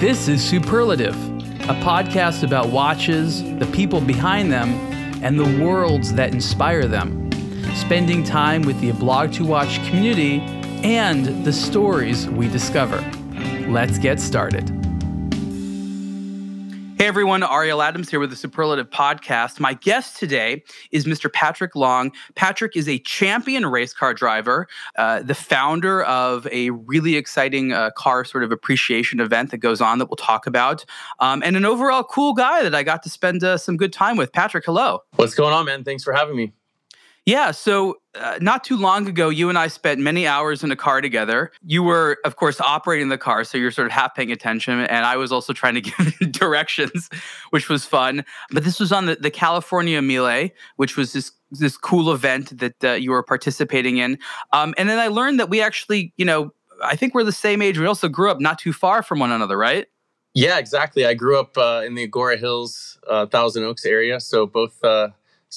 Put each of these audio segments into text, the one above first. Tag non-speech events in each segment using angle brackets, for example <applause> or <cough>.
This is Superlative, a podcast about watches, the people behind them, and the worlds that inspire them. Spending time with the Blog to Watch community and the stories we discover. Let's get started. Hey everyone, Ariel Adams here with the Superlative Podcast. My guest today is Mr. Patrick Long. Patrick is a champion race car driver, uh, the founder of a really exciting uh, car sort of appreciation event that goes on that we'll talk about, um, and an overall cool guy that I got to spend uh, some good time with. Patrick, hello. What's going on, man? Thanks for having me. Yeah, so uh, not too long ago, you and I spent many hours in a car together. You were, of course, operating the car, so you're sort of half paying attention, and I was also trying to <laughs> give directions, which was fun. But this was on the, the California Mille, which was this this cool event that uh, you were participating in. Um, and then I learned that we actually, you know, I think we're the same age. We also grew up not too far from one another, right? Yeah, exactly. I grew up uh, in the Agoura Hills, uh, Thousand Oaks area, so both uh,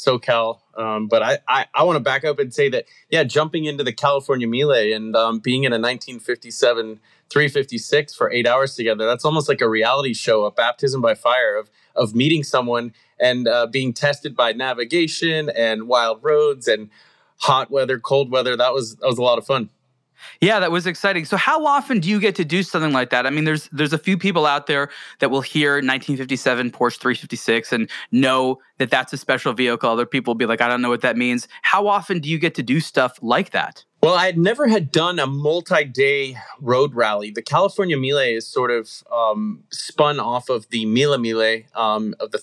SoCal. Um, but I, I, I want to back up and say that, yeah, jumping into the California Mille and um, being in a 1957 356 for eight hours together, that's almost like a reality show, a baptism by fire of, of meeting someone and uh, being tested by navigation and wild roads and hot weather, cold weather. That was, that was a lot of fun. Yeah, that was exciting. So how often do you get to do something like that? I mean, there's there's a few people out there that will hear 1957 Porsche 356 and know that that's a special vehicle. Other people will be like, I don't know what that means. How often do you get to do stuff like that? Well, I had never had done a multi-day road rally. The California Mille is sort of um, spun off of the Mille Miglia um, of the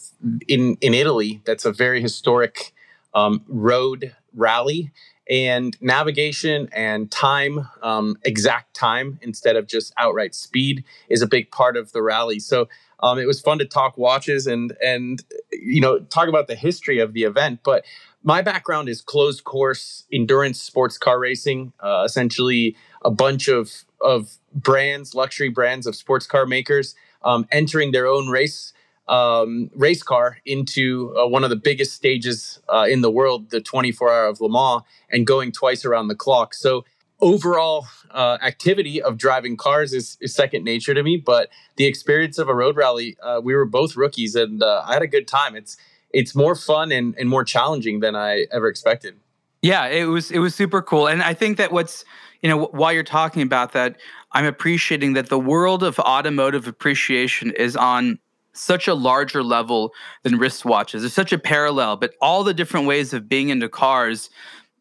in in Italy. That's a very historic um, road rally, and navigation and time, um, exact time instead of just outright speed, is a big part of the rally. So um, it was fun to talk watches and and you know talk about the history of the event. But my background is closed course endurance sports car racing. Uh, essentially, a bunch of of brands, luxury brands of sports car makers, um, entering their own race um, race car into uh, one of the biggest stages uh, in the world, the 24 hour of Le Mans, and going twice around the clock. So, overall uh, activity of driving cars is, is, second nature to me. But the experience of a road rally, uh, we were both rookies, and uh, I had a good time. It's it's more fun and, and more challenging than I ever expected. Yeah, it was it was super cool, and I think that what's you know while you're talking about that, I'm appreciating that the world of automotive appreciation is on such a larger level than wristwatches. There's such a parallel, but all the different ways of being into cars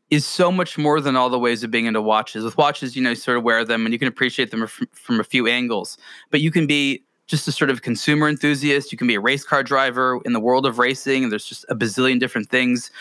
is so much more than all the ways of being into watches. With watches, you know, you sort of wear them and you can appreciate them from, from a few angles, but you can be just a sort of consumer enthusiast. You can be a race car driver in the world of racing, and there's just a bazillion different things.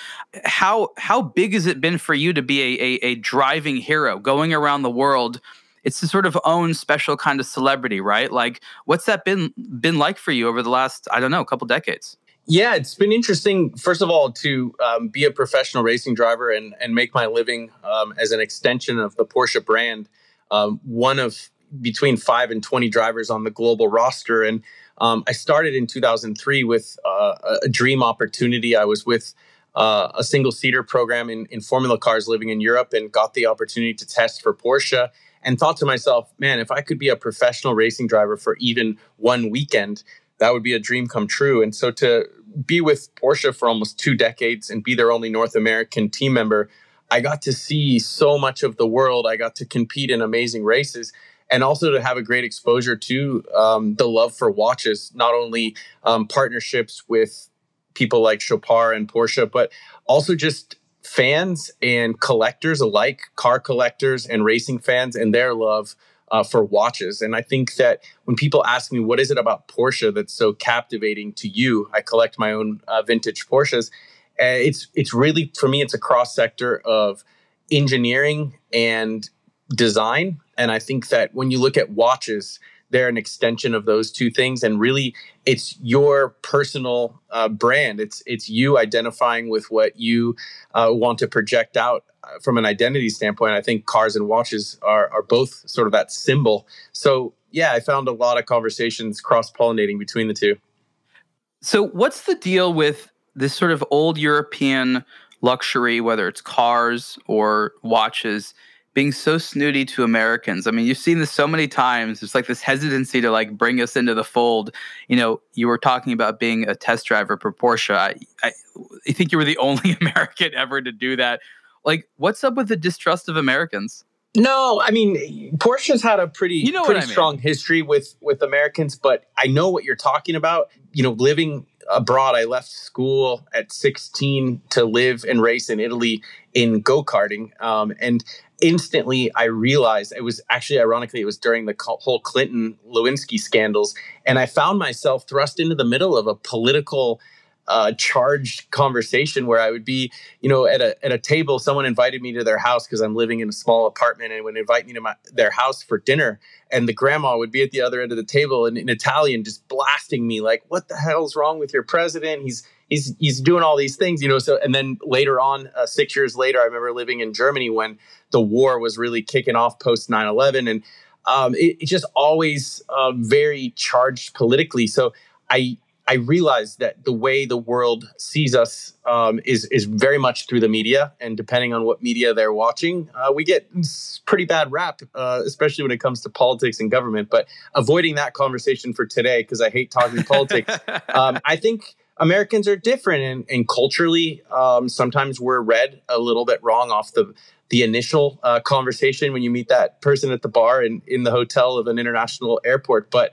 How how big has it been for you to be a, a, a driving hero, going around the world? It's the sort of own special kind of celebrity, right? Like, what's that been been like for you over the last I don't know, couple decades? Yeah, it's been interesting. First of all, to um, be a professional racing driver and and make my living um, as an extension of the Porsche brand. Um, one of between five and twenty drivers on the global roster, and um, I started in 2003 with uh, a dream opportunity. I was with uh, a single seater program in, in Formula cars living in Europe and got the opportunity to test for Porsche and thought to myself, man, if I could be a professional racing driver for even one weekend, that would be a dream come true. And so to be with Porsche for almost two decades and be their only North American team member, I got to see so much of the world. I got to compete in amazing races and also to have a great exposure to um, the love for watches, not only um, partnerships with people like Chopard and Porsche, but also just fans and collectors alike, car collectors and racing fans, and their love uh, for watches. And I think that when people ask me, what is it about Porsche that's so captivating to you? I collect my own uh, vintage Porsches. Uh, it's it's really for me, it's a cross sector of engineering and design. And I think that when you look at watches, they're an extension of those two things and really it's your personal uh, brand. It's it's you identifying with what you uh, want to project out uh, from an identity standpoint. I think cars and watches are are both sort of that symbol. So yeah i found a lot of conversations cross pollinating between the two. So what's the deal with this sort of old european luxury whether it's cars or watches being so snooty to Americans. I mean, you've seen this so many times. It's like this hesitancy to like bring us into the fold. You know, you were talking about being a test driver for Porsche. I, I, I think you were the <laughs> only American ever to do that. Like, what's up with the distrust of Americans? No, I mean Porsche's had a pretty you know pretty I mean. strong history with with Americans, but I know what you're talking about. You know, living abroad, I left school at 16 to live and race in Italy in go karting, um, and instantly I realized it was actually ironically it was during the whole Clinton Lewinsky scandals, and I found myself thrust into the middle of a political uh, charged conversation where I would be, you know, at a at a table. Someone invited me to their house because I'm living in a small apartment, and would invite me to my, their house for dinner. And the grandma would be at the other end of the table and in Italian, just blasting me like, "What the hell's wrong with your president? He's he's he's doing all these things, you know." So, and then later on, uh, six years later, I remember living in Germany when the war was really kicking off post 9/11, and um, it, it, just always uh, very charged politically. So I I realized that the way the world sees us um, is is very much through the media, and depending on what media they're watching, uh, we get pretty bad rap, uh, especially when it comes to politics and government. But avoiding that conversation for today because I hate talking <laughs> politics. Um, I think Americans are different, and, and culturally, um, sometimes we're read a little bit wrong off the the initial uh, conversation when you meet that person at the bar and in the hotel of an international airport, but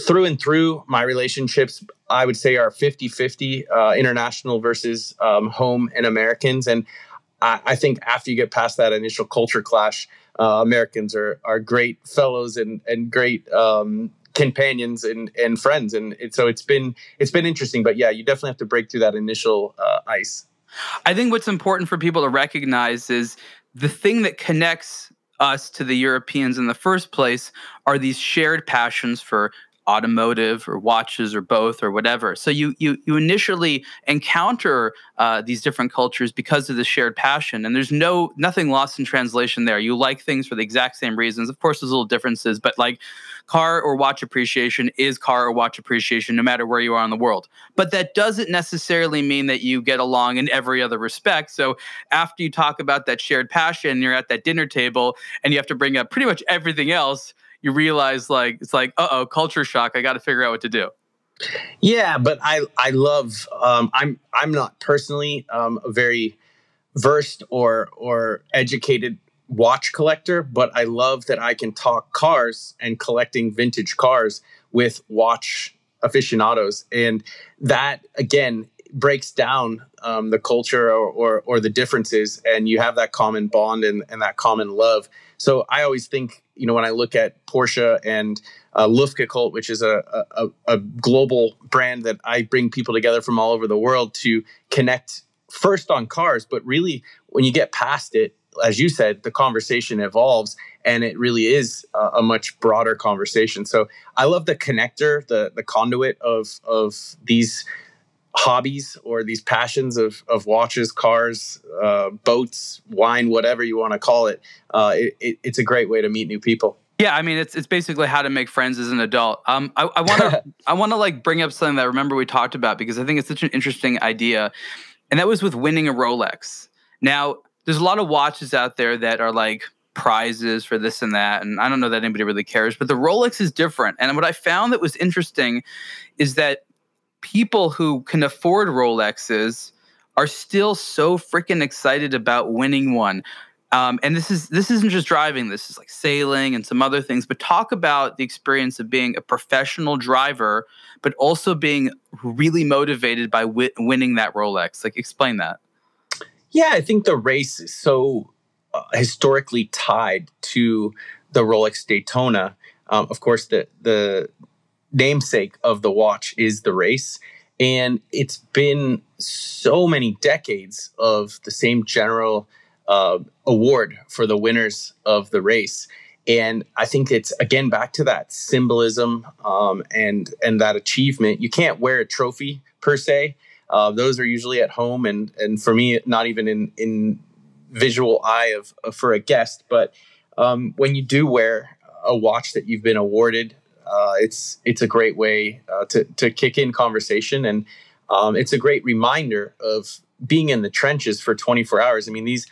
through and through my relationships i would say are 50-50 uh, international versus um, home and americans. And I, I, think after you get past that initial culture clash uh, americans are are great fellows and and great um, companions and and friends. And it, so it's been it's been interesting. But yeah you definitely have to break through that initial uh, ice. I think what's important for people to recognize is the thing that connects us to the Europeans in the first place are these shared passions for automotive or watches or both or whatever. So you you you initially encounter uh, these different cultures because of the shared passion, and there's no nothing lost in translation there. You like things for the exact same reasons. Of course, there's little differences, but like car or watch appreciation is car or watch appreciation no matter where you are in the world. But that doesn't necessarily mean that you get along in every other respect. So after you talk about that shared passion, you're at that dinner table and you have to bring up pretty much everything else you realize like it's like uh oh culture shock. I got to figure out what to do. Yeah, but I I love um, I'm I'm not personally um, a very versed or or educated watch collector, but I love that I can talk cars and collecting vintage cars with watch aficionados, and that again breaks down um, the culture or, or, or the differences, and you have that common bond and, and that common love. So I always think you know, when I look at Porsche and uh, Luftgekühlt, which is a, a, a global brand that I bring people together from all over the world to connect first on cars, but really when you get past it, as you said, the conversation evolves and it really is a, a, much broader conversation. So I love the connector, the the conduit of of these hobbies or these passions of, of watches, cars, uh, boats, wine, whatever you want to call it, uh, it, it, it's a great way to meet new people. Yeah, I mean, it's it's basically how to make friends as an adult. Um, I want to I want to <laughs> like bring up something that I remember we talked about because I think it's such an interesting idea, and that was with winning a Rolex. Now, there's a lot of watches out there that are like prizes for this and that, and I don't know that anybody really cares. But the Rolex is different, and what I found that was interesting is that people who can afford Rolexes are still so freaking excited about winning one. Um, and this is this isn't just driving. This is like sailing and some other things. But talk about the experience of being a professional driver, but also being really motivated by wi- winning that Rolex. Like, explain that. Yeah, I think the race is so uh, historically tied to the Rolex Daytona. Um, of course, the the namesake of the watch is the race. And it's been so many decades of the same general uh, award for the winners of the race. And I think it's again back to that symbolism um, and and that achievement. You can't wear a trophy per se; uh, those are usually at home, and and for me, not even in in visual eye of, of for a guest. But um, when you do wear a watch that you've been awarded uh, it's it's a great way uh, to to kick in conversation, and um, it's a great reminder of being in the trenches for 24 hours. I mean, these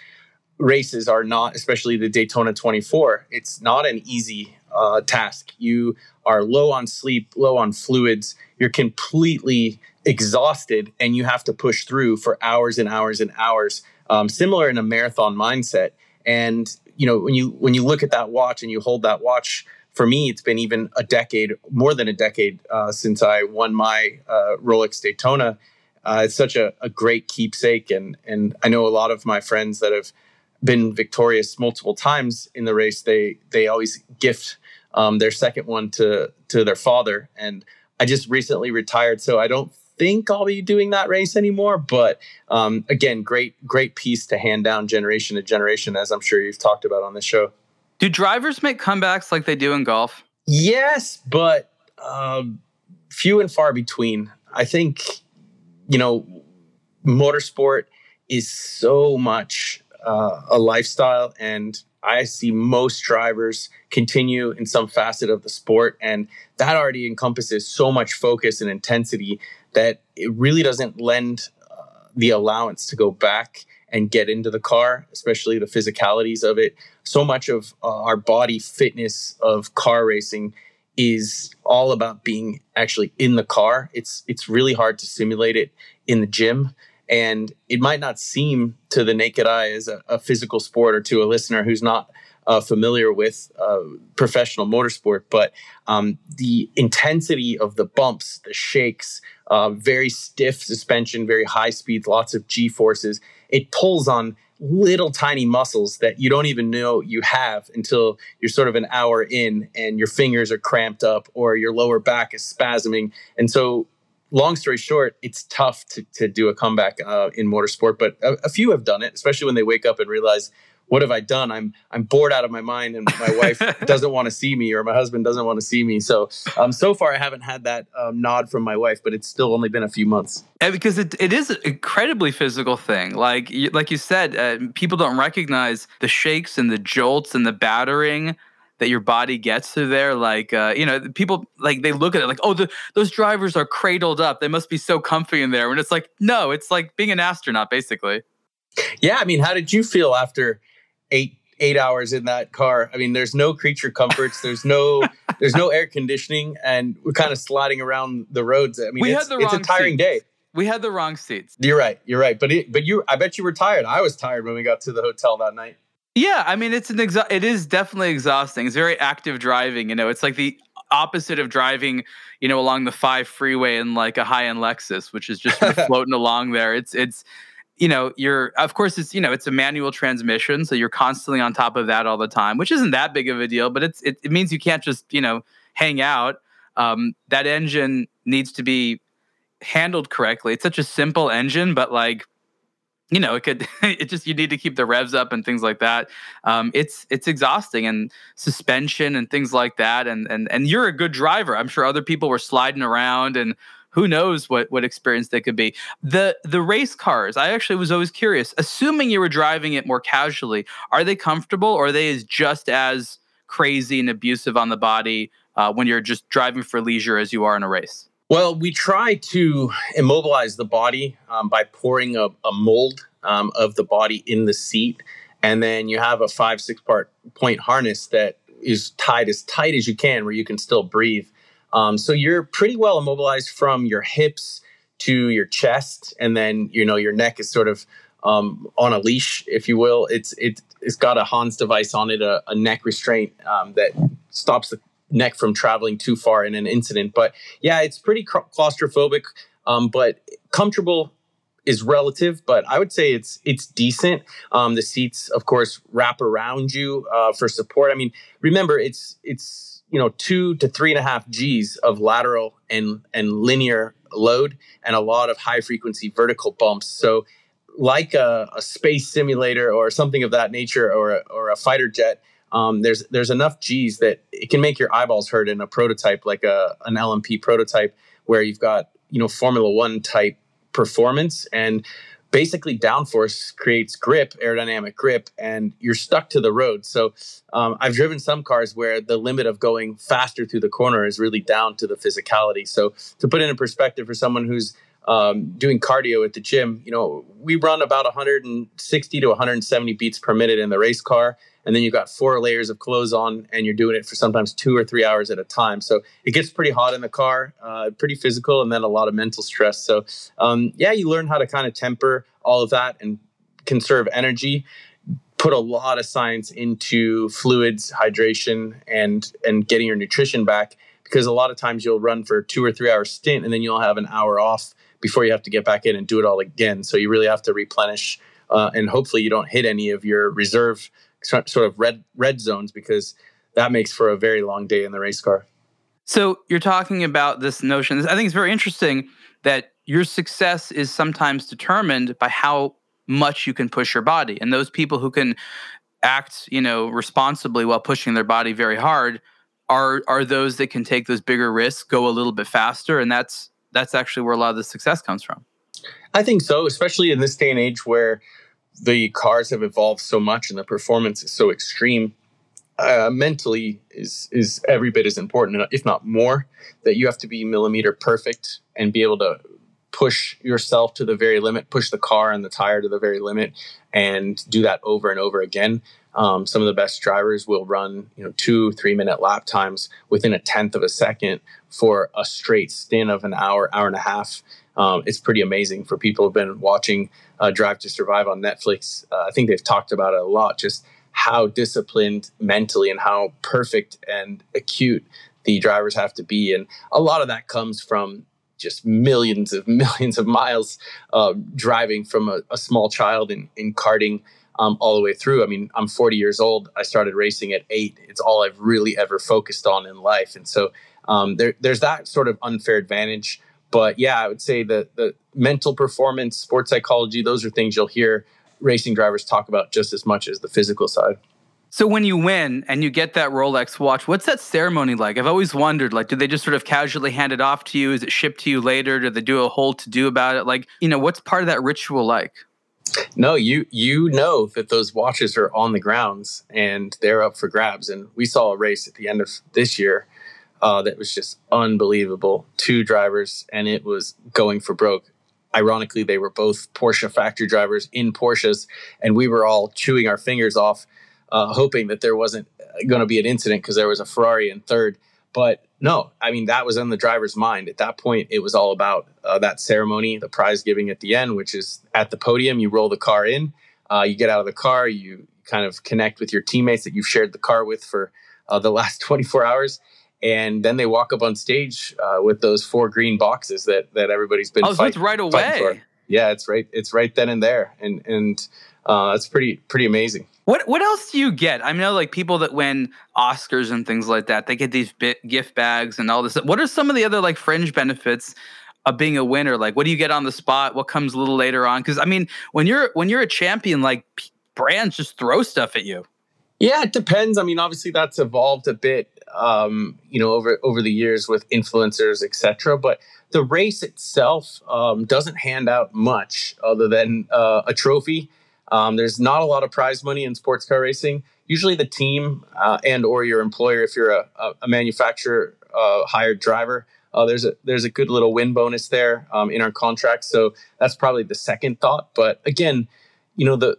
races are not, especially the Daytona 24, it's not an easy uh, task. You are low on sleep, low on fluids. You're completely exhausted, and you have to push through for hours and hours and hours. Um, similar in a marathon mindset. And you know, when you when you look at that watch and you hold that watch, for me, it's been even a decade, more than a decade, uh, since I won my uh, Rolex Daytona. Uh, it's such a, a, great keepsake, and and I know a lot of my friends that have been victorious multiple times in the race. They they always gift um, their second one to to their father, and I just recently retired, so I don't think I'll be doing that race anymore. But um, again, great great piece to hand down generation to generation, as I'm sure you've talked about on this show. Do drivers make comebacks like they do in golf? Yes, but um, few and far between. I think you know motorsport is so much uh, a lifestyle and I see most drivers continue in some facet of the sport, and that already encompasses so much focus and intensity that it really doesn't lend uh, the allowance to go back and get into the car, especially the physicalities of it. So much of uh, our body fitness of car racing is all about being actually in the car. It's it's really hard to simulate it in the gym. And it might not seem to the naked eye as a, a physical sport or to a listener who's not uh, familiar with uh, professional motorsport, but um, the intensity of the bumps, the shakes, uh, very stiff suspension, very high speeds, lots of G forces, it pulls on little tiny muscles that you don't even know you have until you're sort of an hour in and your fingers are cramped up or your lower back is spasming. And so long story short, it's tough to, to do a comeback uh, in motorsport, but a, a, few have done it, especially when they wake up and realize what have I done? I'm I'm bored out of my mind, and my wife <laughs> doesn't want to see me, or my husband doesn't want to see me. So, um, so far I haven't had that um, nod from my wife, but it's still only been a few months. And because it, it is an incredibly physical thing. Like you, like you said, uh, people don't recognize the shakes and the jolts and the battering that your body gets through there. Like uh, you know, people like they look at it like, oh, the, those drivers are cradled up. They must be so comfy in there. And it's like, no, it's like being an astronaut, basically. Yeah, I mean, how did you feel after? Eight eight hours in that car. I mean, there's no creature comforts. There's no <laughs> there's no air conditioning, and we're kind of sliding around the roads. I mean, we it's, it's a tiring seats. day. We had the wrong seats. You're right. You're right. But it, but you, I bet you were tired. I was tired when we got to the hotel that night. Yeah, I mean, it's an exa- it is definitely exhausting. It's very active driving. You know, it's like the opposite of driving, you know, along the five freeway in like a high end Lexus, which is just <laughs> floating along there. It's it's you know you're of course it's you know it's a manual transmission so you're constantly on top of that all the time which isn't that big of a deal but it's it, it means you can't just you know hang out. Um, that engine needs to be handled correctly. It's such a simple engine but like you know it could <laughs> it just you need to keep the revs up and things like that. Um, it's it's exhausting and suspension and things like that and and and you're a good driver. I'm sure other people were sliding around and who knows what what experience they could be. The the race cars, I actually was always curious. Assuming you were driving it more casually, are they comfortable or are they as just as crazy and abusive on the body uh, when you're just driving for leisure as you are in a race? Well, we try to immobilize the body um, by pouring a, a mold um, of the body in the seat, and then you have a five six part point harness that is tied as tight as you can, where you can still breathe. Um, so you're pretty well immobilized from your hips to your chest, and then you know your neck is sort of um, on a leash, if you will. It's it, it's got a Hans device on it, a, a neck restraint um, that stops the neck from traveling too far in an incident. But yeah, it's pretty claustrophobic, um, but comfortable is relative, but I would say it's it's decent. Um, the seats, of course, wrap around you uh, for support. I mean, remember it's it's you know two to three and a half G's of lateral and and linear load, and a lot of high frequency vertical bumps. So, like a, a space simulator or something of that nature, or a, or a fighter jet. Um, there's there's enough G's that it can make your eyeballs hurt in a prototype like a an LMP prototype where you've got you know Formula One type performance and basically downforce creates grip, aerodynamic grip, and you're stuck to the road. So um, I've driven some cars where the limit of going faster through the corner is really down to the physicality. So to put it in perspective for someone who's um, doing cardio at the gym, you know, we run about 160 to 170 beats per minute in the race car. And then you've got four layers of clothes on, and you're doing it for sometimes two or three hours at a time. So it gets pretty hot in the car, uh, pretty physical, and then a lot of mental stress. So, um, yeah, you learn how to kind of temper all of that and conserve energy put a lot of science into fluids, hydration, and and getting your nutrition back. Because a lot of times you'll run for two or three hour stint, and then you'll have an hour off before you have to get back in and do it all again. So you really have to replenish, uh, and hopefully you don't hit any of your reserve sort of red red zones because that makes for a very long day in the race car. So you're talking about this notion. I think it's very interesting that your success is sometimes determined by how much you can push your body. And those people who can act, you know, responsibly while pushing their body very hard are are those that can take those bigger risks, go a little bit faster, and that's that's actually where a lot of the success comes from. I think so, especially in this day and age where the cars have evolved so much and the performance is so extreme. Uh, mentally is is every bit as important, if not more. That you have to be millimeter perfect and be able to push yourself to the very limit, push the car and the tire to the very limit, and do that over and over again. Um, some of the best drivers will run, you know, two, three minute lap times within a tenth of a second for a straight stint of an hour, hour and a half. Um, it's pretty amazing for people who've been watching uh, Drive to Survive on Netflix. Uh, I think they've talked about it a lot, just how disciplined mentally and how perfect and acute the drivers have to be. And a lot of that comes from just millions of <laughs> millions of miles uh, driving from a, a, small child in, in karting um, all the way through. I mean, I'm 40 years old. I started racing at eight. It's all I've really ever focused on in life. And so um, there, there's that sort of unfair advantage. But yeah, I would say that the mental performance, sports psychology, those are things you'll hear racing drivers talk about just as much as the physical side. So when you win and you get that Rolex watch, what's that ceremony like? I've always wondered, like, do they just sort of casually hand it off to you? Is it shipped to you later? Do they do a whole to do about it? Like, you know, what's part of that ritual like? No, you you know that those watches are on the grounds and they're up for grabs. And we saw a race at the end of this year uh, that was just unbelievable. Two drivers, and it was going for broke. Ironically, they were both Porsche factory drivers in Porsches, and we were all chewing our fingers off uh, hoping that there wasn't going to be an incident because there was a Ferrari in third. But no, I mean, that was in the driver's mind. At that point, it was all about uh, that ceremony, the prize giving at the end, which is at the podium. You roll the car in, uh, you get out of the car, you kind of connect with your teammates that you've shared the car with for uh, the <laughs> last 24 hours. And then they walk up on stage uh, with those four green boxes that that everybody's been. Oh, fight, right away. Yeah, it's right. It's right then and there, and and uh, that's pretty pretty amazing. What what else do you get? I know like people that win Oscars and things like that, they get these bit, gift bags and all this. What are some of the other like fringe benefits of being a winner? Like what do you get on the spot? What comes a little later on? Cuz I mean, when you're when you're a champion like brands just throw stuff at you. Yeah, it depends. I mean, obviously that's evolved a bit um, you know, over over the years with influencers, etc. But the race itself um, doesn't hand out much other than uh, a trophy um, there's not a lot of prize money in sports car racing. Usually, the team uh, and or your employer, if you're a, a manufacturer uh, hired driver, uh, there's a there's a good little win bonus there um, in our contract. So that's probably the second thought. But again, you know the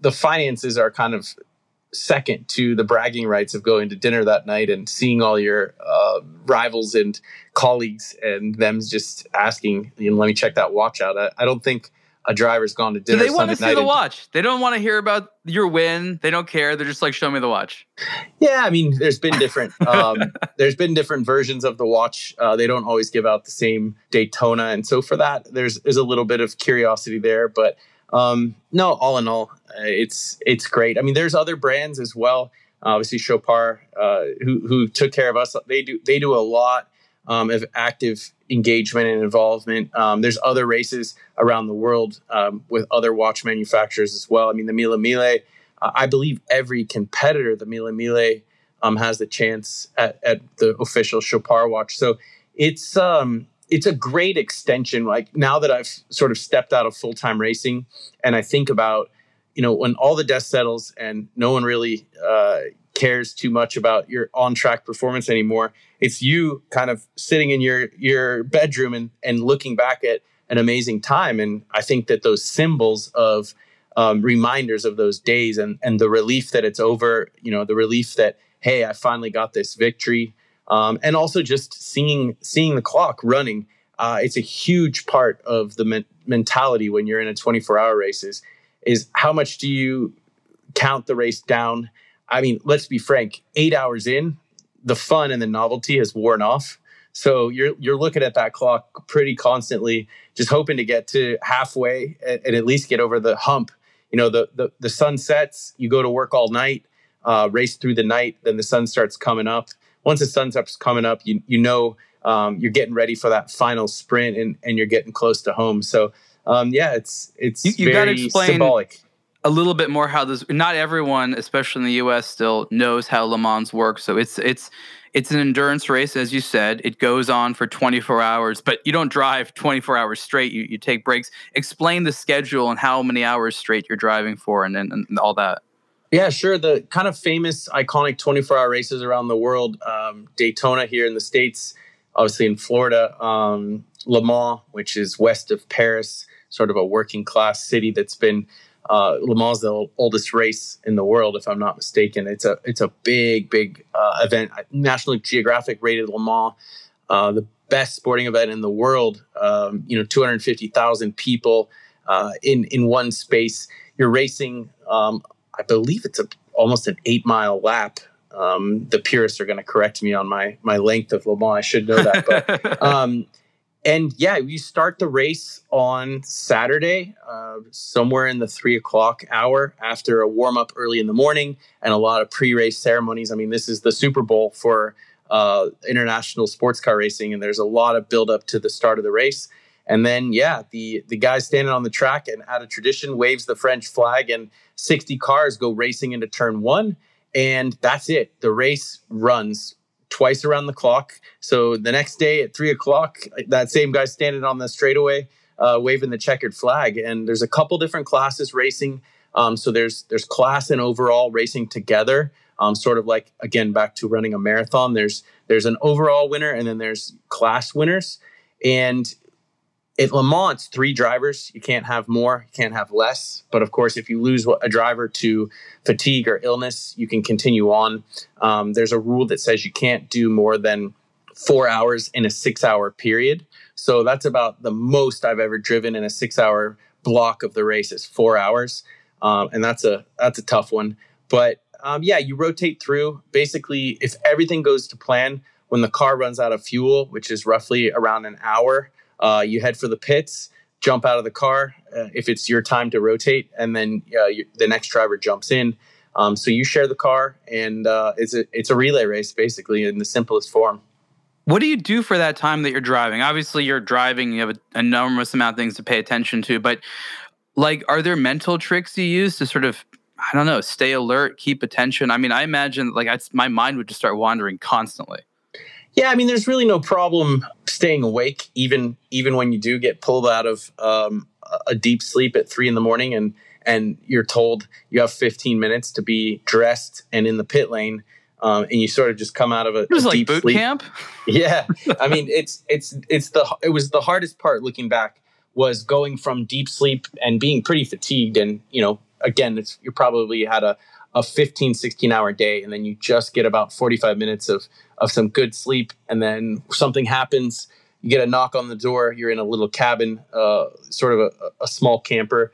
the finances are kind of second to the bragging rights of going to dinner that night and seeing all your uh, rivals and colleagues and them just asking, you know, let me check that watch out. I, I don't think a driver's gone to dinner. So they want to see the watch. They don't want to hear about your win. They don't care. They're just like, show me the watch. Yeah, I mean, there's been different. <laughs> Um, there's been different versions of the watch. Uh, they don't always give out the same Daytona, and so for that, there's there's a little bit of curiosity there. But um, no, all in all, uh, it's it's great. I mean, there's other brands as well. Obviously, Chopard, uh, who who took care of us. They do they do a lot um, of active engagement and involvement. Um, there's other races around the world um, with other watch manufacturers as well. I mean, the Mille Miglia, uh, I believe every competitor, the Mille Miglia, um, has the chance at, at, the official Chopard watch. So it's um, it's a great extension. Like now that I've sort of stepped out of full time racing, and I think about you know when all the dust settles and no one really uh, cares too much about your on track performance anymore. It's you kind of sitting in your your bedroom and and looking back at an amazing time. And I think that those symbols of um, reminders of those days and, and the relief that it's over, you know, the relief that, hey, I finally got this victory. Um, and also just seeing seeing the clock running. Uh, it's a huge part of the men- mentality when you're in a 24 hour race is, is how much do you count the race down? I mean, let's be frank, eight hours in, the fun and the novelty has worn off. So you're you're looking at that clock pretty constantly, just hoping to get to halfway and, and at least get over the hump. You know, the the, the sun sets, you go to work all night, uh, race through the night, then the sun starts coming up. Once the sun starts coming up, you you know um, you're getting ready for that final sprint and and you're getting close to home. So um, yeah, it's it's you, you very symbolic a little bit more how this not everyone especially in the US still knows how Le Mans works. So it's it's it's an endurance race as you said. It goes on for 24 hours but you don't drive 24 hours straight. You, you take breaks. Explain the schedule and how many hours straight you're driving for and, and, and all that. Yeah sure. The kind of famous iconic 24 hour races around the world um, daytona here in the states obviously in florida um, le mans which is west of paris sort of a working class city that's been uh, Le Mans is the oldest race in the world, if I'm not mistaken. It's a it's a big big uh, event. National Geographic rated Le Mans uh, the best sporting event in the world. Um, you know, 250,000 people uh, in in one space. You're racing. Um, I believe it's a almost an eight mile lap. Um, the purists are going to correct me on my my length of Le Mans. I should know that, but <laughs> um, and yeah, we start the race on Saturday, uh, somewhere in the three o'clock hour after a warm up early in the morning and a lot of pre race ceremonies. I mean, this is the Super Bowl for uh, international sports car racing, and there's a lot of build up to the start of the race. And then, yeah, the the guy standing on the track and out of tradition waves the French flag, and 60 cars go racing into turn one, and that's it. The race runs twice around the clock. So the next day at three o'clock, that same guy standing on the straightaway, uh, waving the checkered flag. And there's a couple different classes racing. Um, so there's there's class and overall racing together. Um, sort of like again back to running a marathon. There's there's an overall winner and then there's class winners. And at Le Mans, it's three drivers. You can't have more, you can't have less. But of course, if you lose a driver to fatigue or illness, you can continue on. Um, there's a rule that says you can't do more than four hours in a six hour period. So that's about the most I've ever driven in a six hour block of the race is four hours. Um, and that's a that's a tough one. But um, yeah, you rotate through. Basically, if everything goes to plan, when the car runs out of fuel, which is roughly around an hour, uh, you head for the pits, jump out of the car uh, if it's your time to rotate, and then uh, you, the next driver jumps in. Um, so you share the car, and uh, it's a it's a relay race basically in the simplest form. What do you do for that time that you're driving? Obviously, you're driving. You have an enormous amount of things to pay attention to, but like, are there mental tricks you use to sort of I don't know, stay alert, keep attention. I mean, I imagine like I, my mind would just start wandering constantly. Yeah, I mean, there's really no problem staying awake, even even when you do get pulled out of um, a deep sleep at three in the morning, and and you're told you have 15 minutes to be dressed and in the pit lane, um, and you sort of just come out of a, it was a like boot sleep. camp. <laughs> Yeah, I mean, it's it's it's the it was the hardest part looking back was going from deep sleep and being pretty fatigued, and you know, again, it's you probably had a a 15 16 hour day and then you just get about 45 minutes of of some good sleep, and then something happens. You get a knock on the door. You're in a little cabin, uh, sort of a, a, small camper,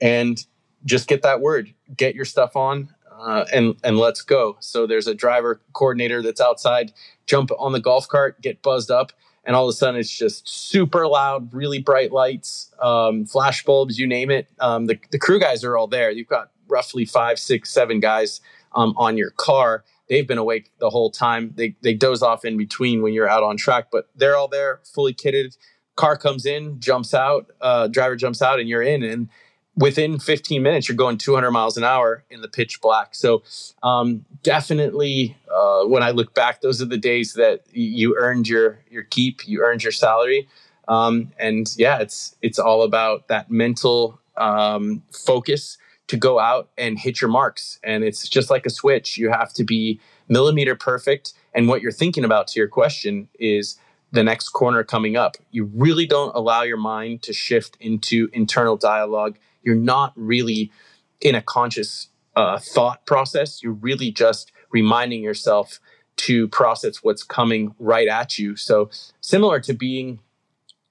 and just get that word. Get your stuff on, uh, and and let's go. So there's a driver coordinator that's outside. Jump on the golf cart, get buzzed up, and all of a sudden it's just super loud, really bright lights, um, flash bulbs, you name it. Um, the the crew guys are all there. You've got roughly five, six, seven guys um, on your car they've been awake the whole time. They they doze off in between when you're out on track, but they're all there, fully kitted. Car comes in, jumps out, uh, driver jumps out, and you're in. And within 15 minutes, you're going 200 miles an hour in the pitch black. So um, definitely, uh, when I look back, those are the days that you earned your your keep, you earned your salary. Um, and yeah, it's it's all about that mental um, focus to go out and hit your marks. And it's just like a switch. You have to be millimeter perfect. And what you're thinking about to your question is the next corner coming up. You really don't allow your mind to shift into internal dialogue. You're not really in a conscious uh, thought process. You're really just reminding yourself to process what's coming right at you. So, similar to being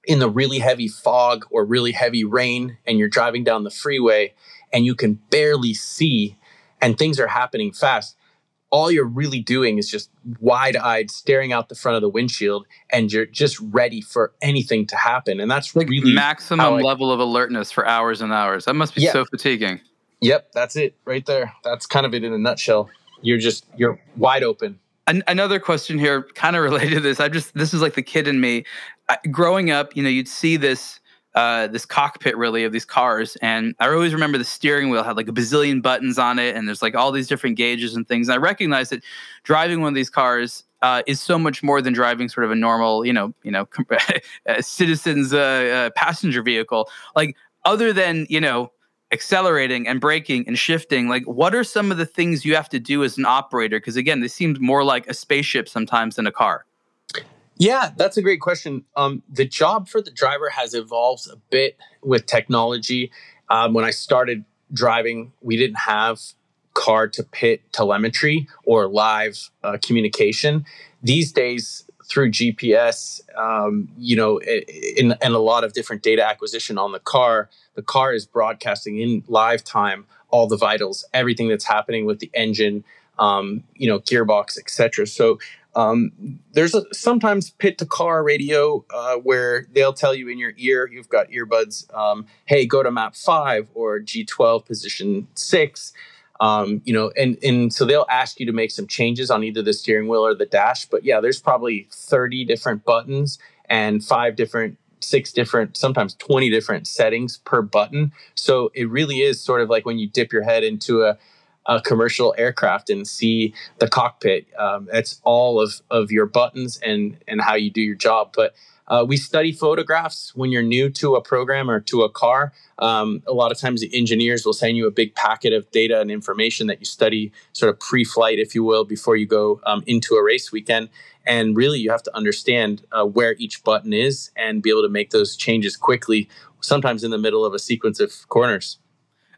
in the really heavy fog or really heavy rain and you're driving down the freeway and you can barely see and things are happening fast all you're really doing is just wide eyed staring out the front of the windshield and you're just ready for anything to happen. And that's like really maximum I, level of alertness for hours and hours. That must be yeah. so fatiguing. Yep, that's it right there. That's kind of it in a nutshell. You're just, you're wide open. An- another question here, kind of related to this. I just, this is like the kid in me. I, growing up, you know, you'd see this uh, this cockpit really of these cars. And I always remember the steering wheel had like a bazillion buttons on it, and there's like all these different gauges and things. And I recognize that driving one of these cars uh, is so much more than driving sort of a normal, you know, you know, <laughs> citizen's uh, uh, passenger vehicle. Like other than you know accelerating and braking and shifting like what are some of the things you have to do as an operator because again this seems more like a spaceship sometimes than a car yeah, that's a great question. Um, the job for the driver has evolved a bit with technology. Um, when I started driving, we didn't have car to pit telemetry or live uh, communication. These days, through GPS, um, you know, in, in a lot of different data acquisition on the car, the car is broadcasting in live time all the vitals, everything that's happening with the engine, um, you know, gearbox, etc. So um, there's a, sometimes pit to car radio uh, where they'll tell you in your ear, you've got earbuds, um, hey, go to map five or G12 position six. Um, you know, and, and so they'll ask you to make some changes on either the steering wheel or the dash. But yeah, there's probably 30 different buttons and five different six different, sometimes 20 different settings per button. So it really is sort of like when you dip your head into a a commercial aircraft and see the cockpit. Um, it's all of, of your buttons and, and how you do your job. But uh, we study photographs when you're new to a program or to a car. Um, a lot of times, the engineers will send you a big packet of data and information that you study, sort of pre flight, if you will, before you go um, into a race weekend. And really, you have to understand uh, where each button is and be able to make those changes quickly, sometimes in the middle of a sequence of corners.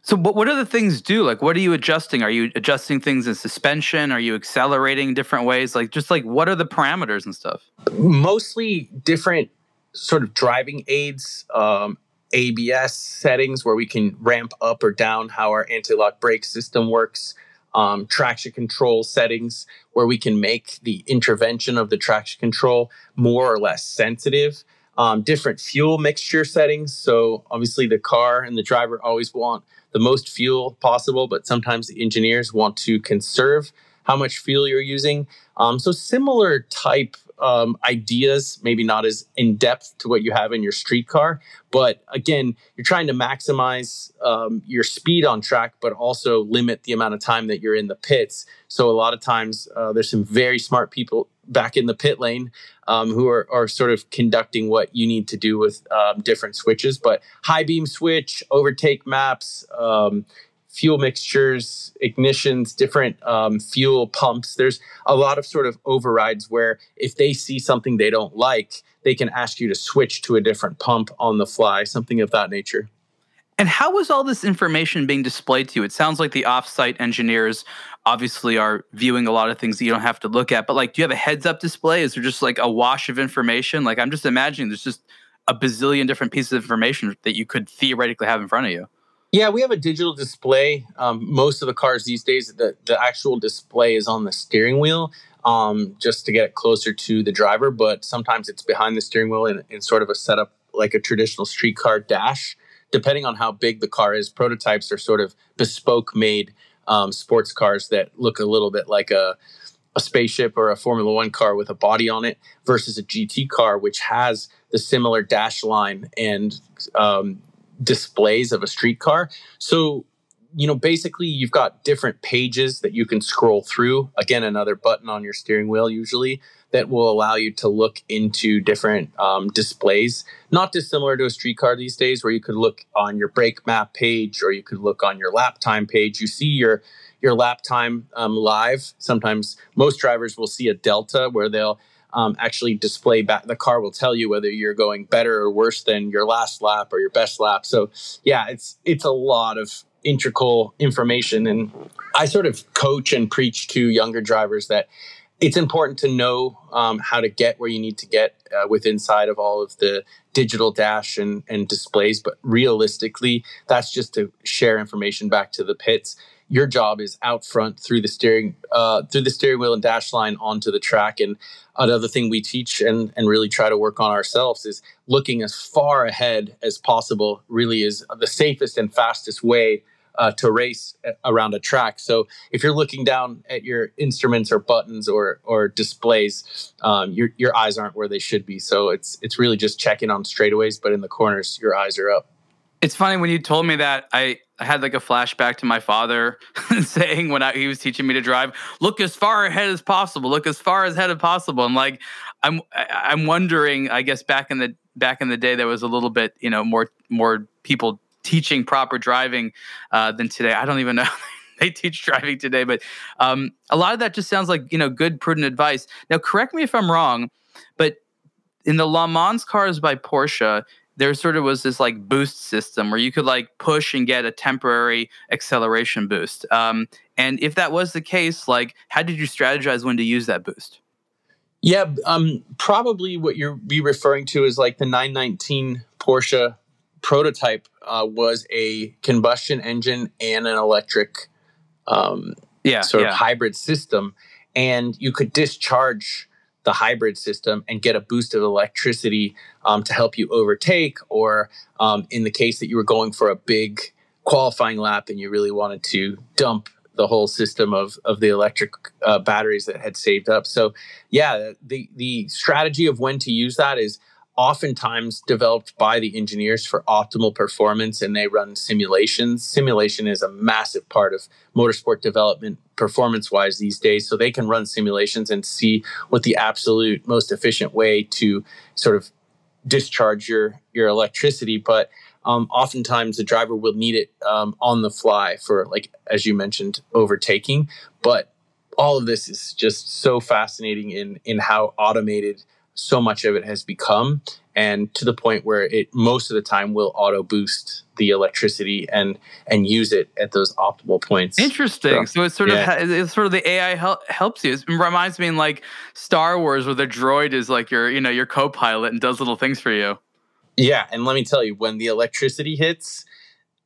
So, what, what do the things do? Like, what are you adjusting? Are you adjusting things in suspension? Are you accelerating different ways? Like, just like what are the parameters and stuff? Mostly different sort of driving aids, um, ABS settings where we can ramp up or down how our anti lock brake system works, um, traction control settings where we can make the intervention of the traction control more or less sensitive. Um, different fuel mixture settings. So, obviously, the car and the driver always want the most fuel possible, but sometimes the engineers want to conserve how much fuel you're using. Um, so similar type um, ideas, maybe not as in depth to what you have in your street car, but again, you're trying to maximize um, your speed on track, but also limit the amount of time that you're in the pits. So a lot of times, uh, there's some very smart people back in the pit lane um, who are, are sort of conducting what you need to do with um, different switches. But high beam switch, overtake maps, um, fuel mixtures, ignitions, different um, fuel pumps. There's a lot of sort of overrides where if they see something they don't like, they can ask you to switch to a different pump on the fly, something of that nature. And how was all this information being displayed to you? It sounds like the offsite engineers obviously are viewing a lot of things that you don't have to look at. But like, do you have a heads up display? Is there just like a wash of information? Like, I'm just imagining there's just a bazillion different pieces of information that you could theoretically have in front of you. Yeah, we have a digital display. Um, most of the cars these days, the, the actual display is on the steering wheel um, just to get it closer to the driver. But sometimes it's behind the steering wheel in, in sort of a setup like a traditional streetcar dash depending on how big the car is, prototypes are sort of bespoke made um, sports cars that look a little bit like a, a spaceship or a Formula One car with a body on it versus a GT car, which has the similar dash line and um, displays of a street car. So, you know, basically, you've got different pages that you can scroll through. Again, another button on your steering wheel, usually that will allow you to look into different um, displays, not dissimilar to a streetcar these days, where you could look on your brake map page or you could look on your lap time page. You see your your lap time um, live. Sometimes most drivers will see a delta where they'll um, actually display back. The car will tell you whether you're going better or worse than your last lap or your best lap. So yeah, it's it's a lot of integral information, and I sort of coach and preach to younger drivers that it's important to know um, how to get where you need to get uh, with inside of all of the digital dash and, and displays but realistically that's just to share information back to the pits. Your job is out front through the steering uh, through the steering wheel and dash line onto the track and another thing we teach and, and really try to work on ourselves is looking as far ahead as possible really is the safest and fastest way uh, to race around a track. So if you're looking down at your instruments or buttons or or displays um, your, your eyes aren't where they should be. So it's it's really just checking on straightaways but in the corners your eyes are up. It's funny when you told me that I, I had like a flashback to my father <laughs> saying when I, he was teaching me to drive, look as far ahead as possible, look as far ahead as possible. And like I'm I'm wondering, I guess back in the back in the day there was a little bit, you know, more more people teaching proper driving uh, than today. I don't even know. <laughs> they teach driving today, but um, a lot of that just sounds like you know good, prudent advice. Now, correct me if I'm wrong, but in the Le Mans cars by Porsche, there sort of was this like boost system where you could like push and get a temporary acceleration boost. Um, and if that was the case, like how did you strategize when to use that boost? Yeah, um, probably what you're be referring to is like the 919 Porsche prototype uh, was a combustion engine and an electric um, yeah, sort yeah. of hybrid system, and you could discharge the hybrid system and get a boost of electricity um, to help you overtake, or um, in the case that you were going for a big qualifying lap and you really wanted to dump the whole system of, of the electric uh, batteries that had saved up. So, yeah, the, the strategy of when to use that is oftentimes developed by the engineers for optimal performance and they run simulations. Simulation is a massive part of motorsport development performance wise these days. So they can run simulations and see what the absolute most efficient way to sort of discharge your, your electricity. But um, oftentimes the driver will need it um, on the fly for, like, as you mentioned, overtaking. But all of this is just so fascinating in, in how automated so much of it has become and to the point where it most of the time will auto boost the electricity and and use it at those optimal points. Interesting. So, so it's sort yeah. of it's sort of the AI help, helps you. It reminds me in like Star Wars where the droid is like your you know your co-pilot and does little things for you. Yeah, and let me tell you when the electricity hits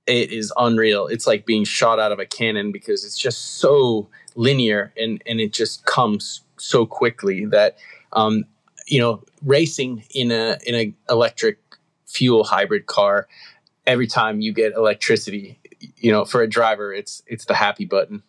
it is unreal. It's like being shot out of a cannon because it's just so linear and and it just comes so quickly that um, you know, racing in a in an electric fuel hybrid car, every time you get electricity, you know, for a driver, it's it's the happy button.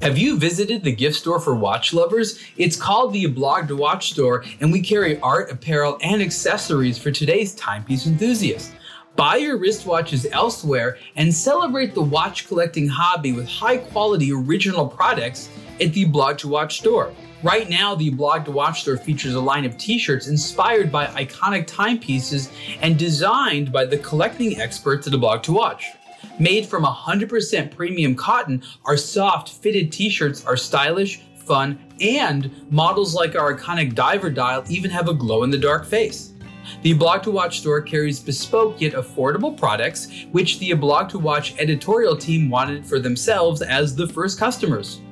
Have you visited the gift store for watch lovers? It's called the Blog to Watch store, and we carry art, apparel, and accessories for today's timepiece enthusiast. Buy your wristwatches elsewhere and celebrate the watch collecting hobby with high quality original products at the Blog to Watch store. Right now, the Blog to Watch store features a line of t shirts inspired by iconic timepieces and designed by the collecting experts at the Blog to Watch. Made from 100% premium cotton, our soft, fitted t shirts are stylish, fun, and models like our iconic diver dial even have a glow in the dark face. The Blog to Watch store carries bespoke yet affordable products, which the Blog to Watch editorial team wanted for themselves as the first customers.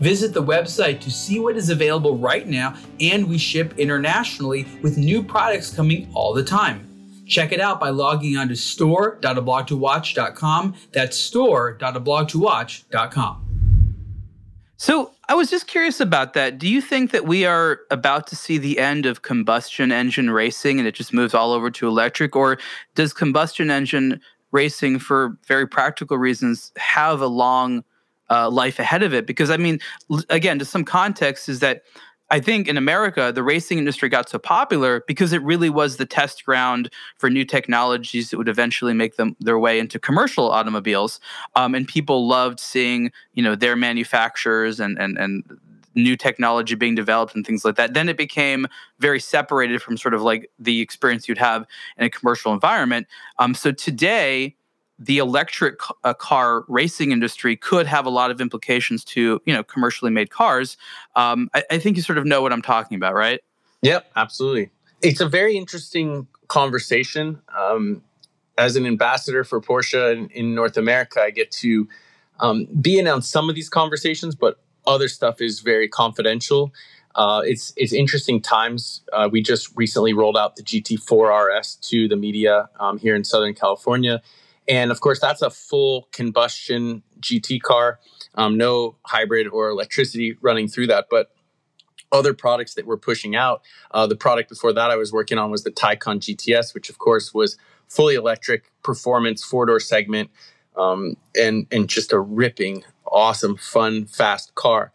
Visit the website to see what is available right now, and we ship internationally with new products coming all the time. Check it out by logging on to store.ablogtowatch.com. That's store.ablogtowatch.com. So I was just curious about that. Do you think that we are about to see the end of combustion engine racing and it just moves all over to electric? Or does combustion engine racing, for very practical reasons, have a long uh, life ahead of it. Because I mean, again, to some context, is that I think in America, the racing industry got so popular because it really was the test ground for new technologies that would eventually make them their way into commercial automobiles. Um, and people loved seeing, you know, their manufacturers and and and new technology being developed and things like that. Then it became very separated from sort of like the experience you'd have in a commercial environment. Um, so today, the electric uh, car racing industry could have a lot of implications to you know commercially made cars. Um, I, I, think you sort of know what I'm talking about, right? Yep, absolutely. It's a very interesting conversation. Um, as an ambassador for Porsche in, in North America, I get to um, be in on some of these conversations, but other stuff is very confidential. Uh, it's it's interesting times. Uh, we just recently rolled out the GT4 RS to the media um, here in Southern California, and of course that's a full combustion GT car, um, no hybrid or electricity running through that. But other products that we're pushing out, uh, the product before that I was working on was the Taycan GTS, which of course was fully electric performance four door segment, um, and and just a ripping, awesome, fun, fast car.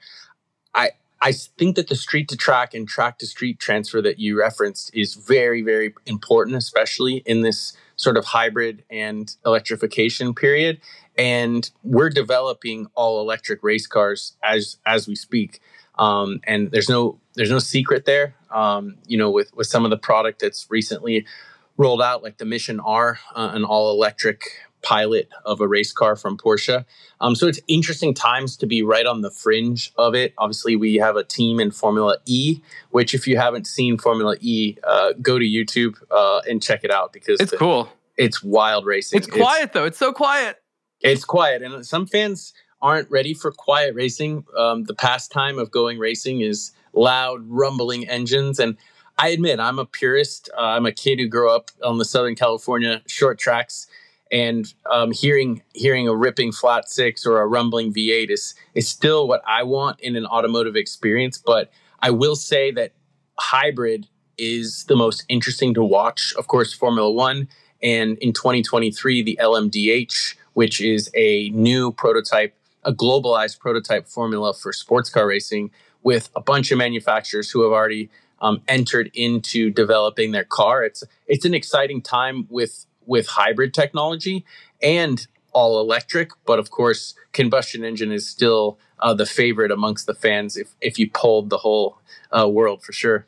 I I think that the street to track and track to street transfer that you referenced is very, very important, especially in this sort of hybrid and electrification period. And we're developing all electric race cars as as we speak. Um, and there's no there's no secret there. Um, you know, with with some of the product that's recently rolled out, like the Mission R, uh, an all electric pilot of a race car from Porsche. Um, so it's interesting times to be right on the fringe of it. Obviously, we have a team in Formula E, which if you haven't seen Formula E, uh, go to YouTube uh, and check it out because it's the, cool. It's wild racing. It's quiet it's, though. It's so quiet. It's quiet, and some fans aren't ready for quiet racing. Um, the pastime of going racing is loud, rumbling engines, and I admit I'm a purist. Uh, I'm a kid who grew up on the Southern California short tracks and um, hearing hearing a ripping flat six or a rumbling V8 is is still what I want in an automotive experience. But I will say that hybrid is the most interesting to watch. Of course, Formula One, and in 2023, the LMDH, which is a new prototype, a globalized prototype formula for sports car racing, with a bunch of manufacturers who have already um, entered into developing their car. It's it's an exciting time with with hybrid technology and all electric. But of course, combustion engine is still uh, the favorite amongst the fans if, if you polled the whole uh, world for sure.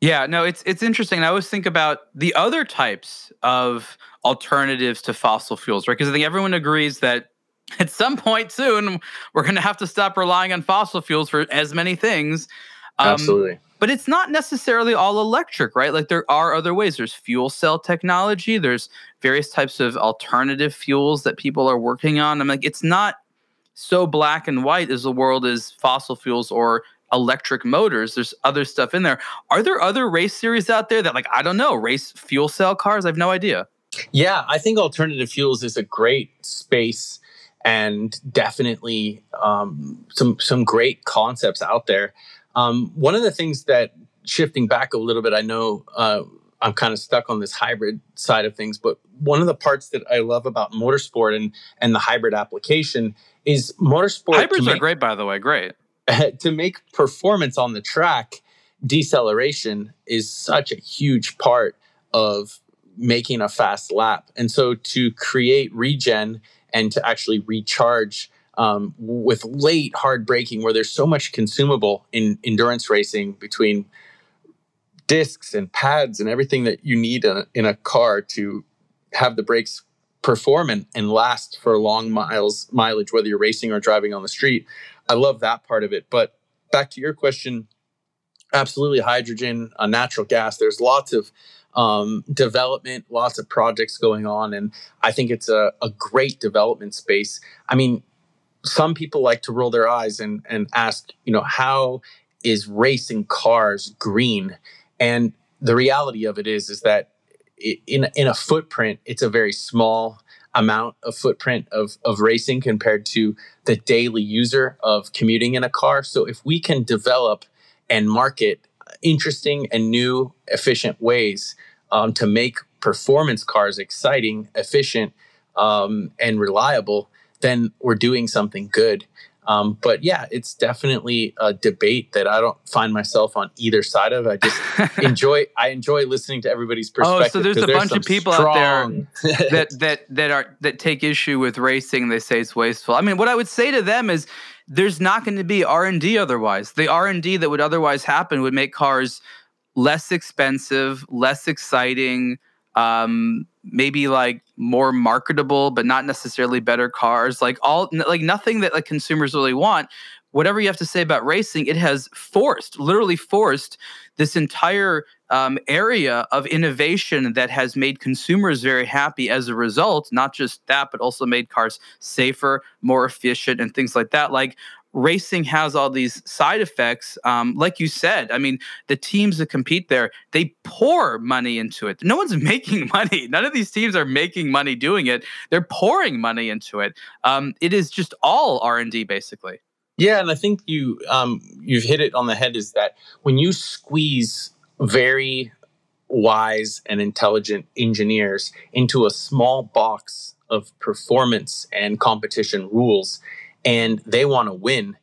Yeah, no, it's it's interesting. I always think about the other types of alternatives to fossil fuels, right? Because I think everyone agrees that <laughs> at some point soon we're going to have to stop relying on fossil fuels for as many things. Um, Absolutely but it's not necessarily all electric, right? Like there are other ways. There's fuel cell technology, there's various types of alternative fuels that people are working on. I'm like, it's not so black and white as the world is fossil fuels or electric motors. There's other stuff in there. Are there other race series out there that, like, I don't know, race fuel cell cars? I have no idea. Yeah, I think alternative fuels is a great space and definitely um, some some great concepts out there. Um, one of the things that shifting back a little bit, I know uh, I'm kind of stuck on this hybrid side of things, but one of the parts that I love about motorsport and and the hybrid application is motorsport. Hybrids make, are great, by the way. Great <laughs> to make performance on the track. Deceleration is such a huge part of making a fast lap, and so to create regen and to actually recharge um, with late hard braking where there's so much consumable in endurance racing between discs and pads and everything that you need in a, in a car to have the brakes perform and, and last for long miles mileage whether you're racing or driving on the street. I love that part of it. But back to your question absolutely hydrogen uh, natural gas. There's lots of um, development lots of projects going on and i think it's a, a great development space. I mean some people like to roll their eyes and, and ask, you know, how is racing cars green? And the reality of it is, is that in, in a footprint, it's a very small amount of footprint of, of racing compared to the daily user of commuting in a car. So if we can develop and market interesting and new, efficient ways um, to make performance cars exciting, efficient, um, and reliable, then we're doing something good. Um, but yeah, it's definitely a debate that I don't find myself on either side of. I just <laughs> enjoy. I enjoy listening to everybody's perspective. Oh, so there's a there's bunch of people strong... out there <laughs> that that that are that take issue with racing. They say it's wasteful. I mean, what I would say to them is, there's not going to be R and D otherwise. The R and D that would otherwise happen would make cars less expensive, less exciting, um, maybe like more marketable, but not necessarily better cars. Like all, like nothing that like consumers really want. Whatever you have to say about racing, it has forced, literally forced, this entire um, area of innovation that has made consumers very happy as a result. Not just that, but also made cars safer, more efficient, and things like that. Like racing has all these side effects. Um, like you said, I mean, the teams that compete there, they pour money into it. No one's <laughs> making money. None of these teams are making money doing it. They're pouring money into it. Um, it is just all R and D, basically. Yeah, and I think you um, you've hit it on the head. Is that when you squeeze very wise and intelligent engineers into a small box of performance and competition rules and they want to win,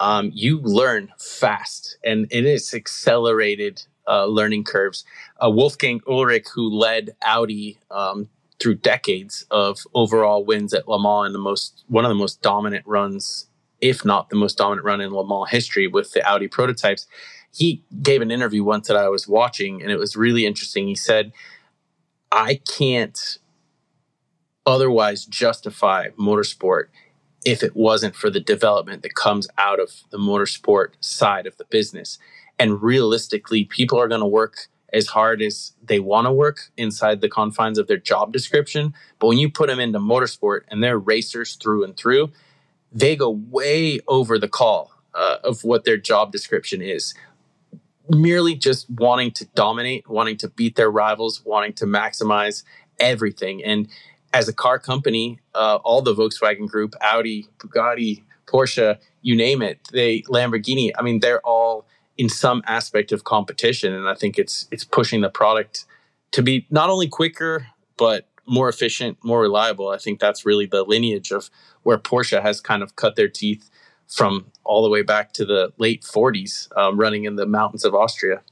um, you learn fast and it is accelerated uh, learning curves. Uh, Wolfgang Ullrich, who led Audi um, through decades of overall wins at Le Mans and the most one of the most dominant runs, if not the most dominant run in Le Mans history with the Audi prototypes. He gave an interview once that I was watching, and it was really interesting. He said, "I can't otherwise justify motorsport if it wasn't for the development that comes out of the motorsport side of the business. And realistically, people are going to work as hard as they want to work inside the confines of their job description. But when you put them into motorsport and they're racers through and through, they go way over the call uh, of what their job description is. Merely just wanting to dominate, wanting to beat their rivals, wanting to maximize everything. And as a car company, uh, all the Volkswagen Group, Audi, Bugatti, Porsche, you name it, they Lamborghini. I mean, they're all in some aspect of competition, and I think it's it's pushing the product to be not only quicker but more efficient, more reliable. I think that's really the lineage of where Porsche has kind of cut their teeth from all the way back to the late 40s, um, running in the mountains of Austria.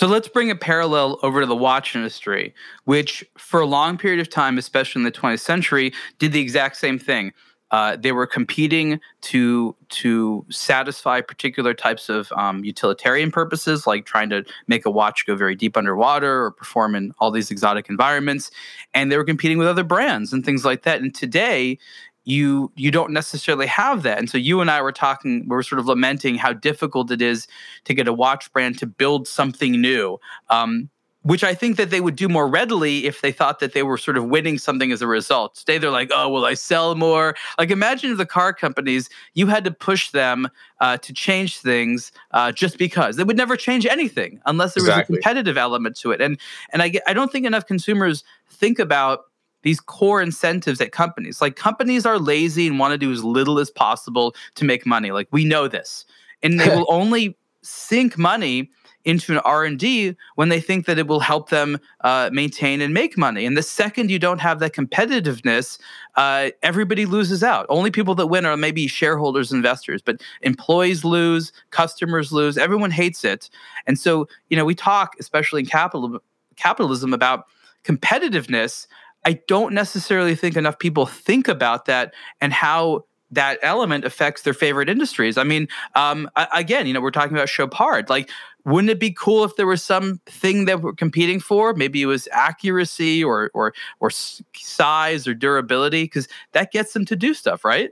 So let's bring a parallel over to the watch industry, which for a long period of time, especially in the 20th century, did the exact same thing. Uh, they were competing to to satisfy particular types of um, utilitarian purposes, like trying to make a watch go very deep underwater or perform in all these exotic environments, and they were competing with other brands and things like that. And today, you you don't necessarily have that. And so you and i were talking we were sort of lamenting how difficult it is to get a watch brand to build something new um, which i think that they would do more readily if they thought that they were sort of winning something as a result. Today they're like oh will i sell more? Like imagine if the car companies you had to push them uh, to change things uh, just because. They would never change anything unless there exactly. was a competitive element to it. And and i i don't think enough consumers think about these core incentives at companies. Like companies are lazy and want to do as little as possible to make money. Like we know this. And they <laughs> will only sink money into an r&d when they think that it will help them uh, maintain and make money and the second you don't have that competitiveness uh, everybody loses out only people that win are maybe shareholders investors but employees lose customers lose everyone hates it and so you know we talk especially in capital capitalism about competitiveness I don't necessarily think enough people think about that and how that element affects their favorite industries. I mean, um, again, you know, we're talking about Chopard. Like, wouldn't it be cool if there was something that we're competing for? Maybe it was accuracy or or or size or durability, because that gets them to do stuff, right?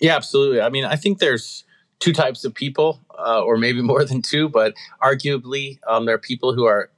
Yeah, absolutely. I mean, I think there's two types of people, uh, or maybe <laughs> more than two, but arguably, um, there are people who are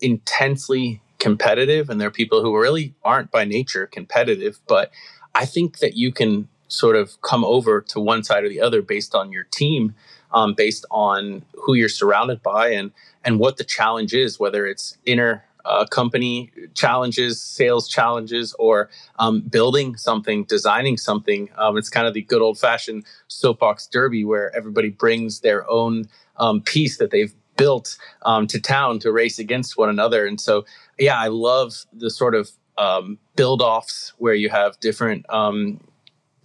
intensely competitive and there are people who really aren't by nature competitive but i think that you can sort of come over to one side or the other based on your team um, based on who you're surrounded by and and what the challenge is whether it's inner uh, company challenges sales challenges or um, building something designing something. Um, it's kind of the good old fashioned soapbox derby where everybody brings their own um, piece that they've built um, to town to race against one another. And so, yeah, I love the sort of um, build offs where you have different um,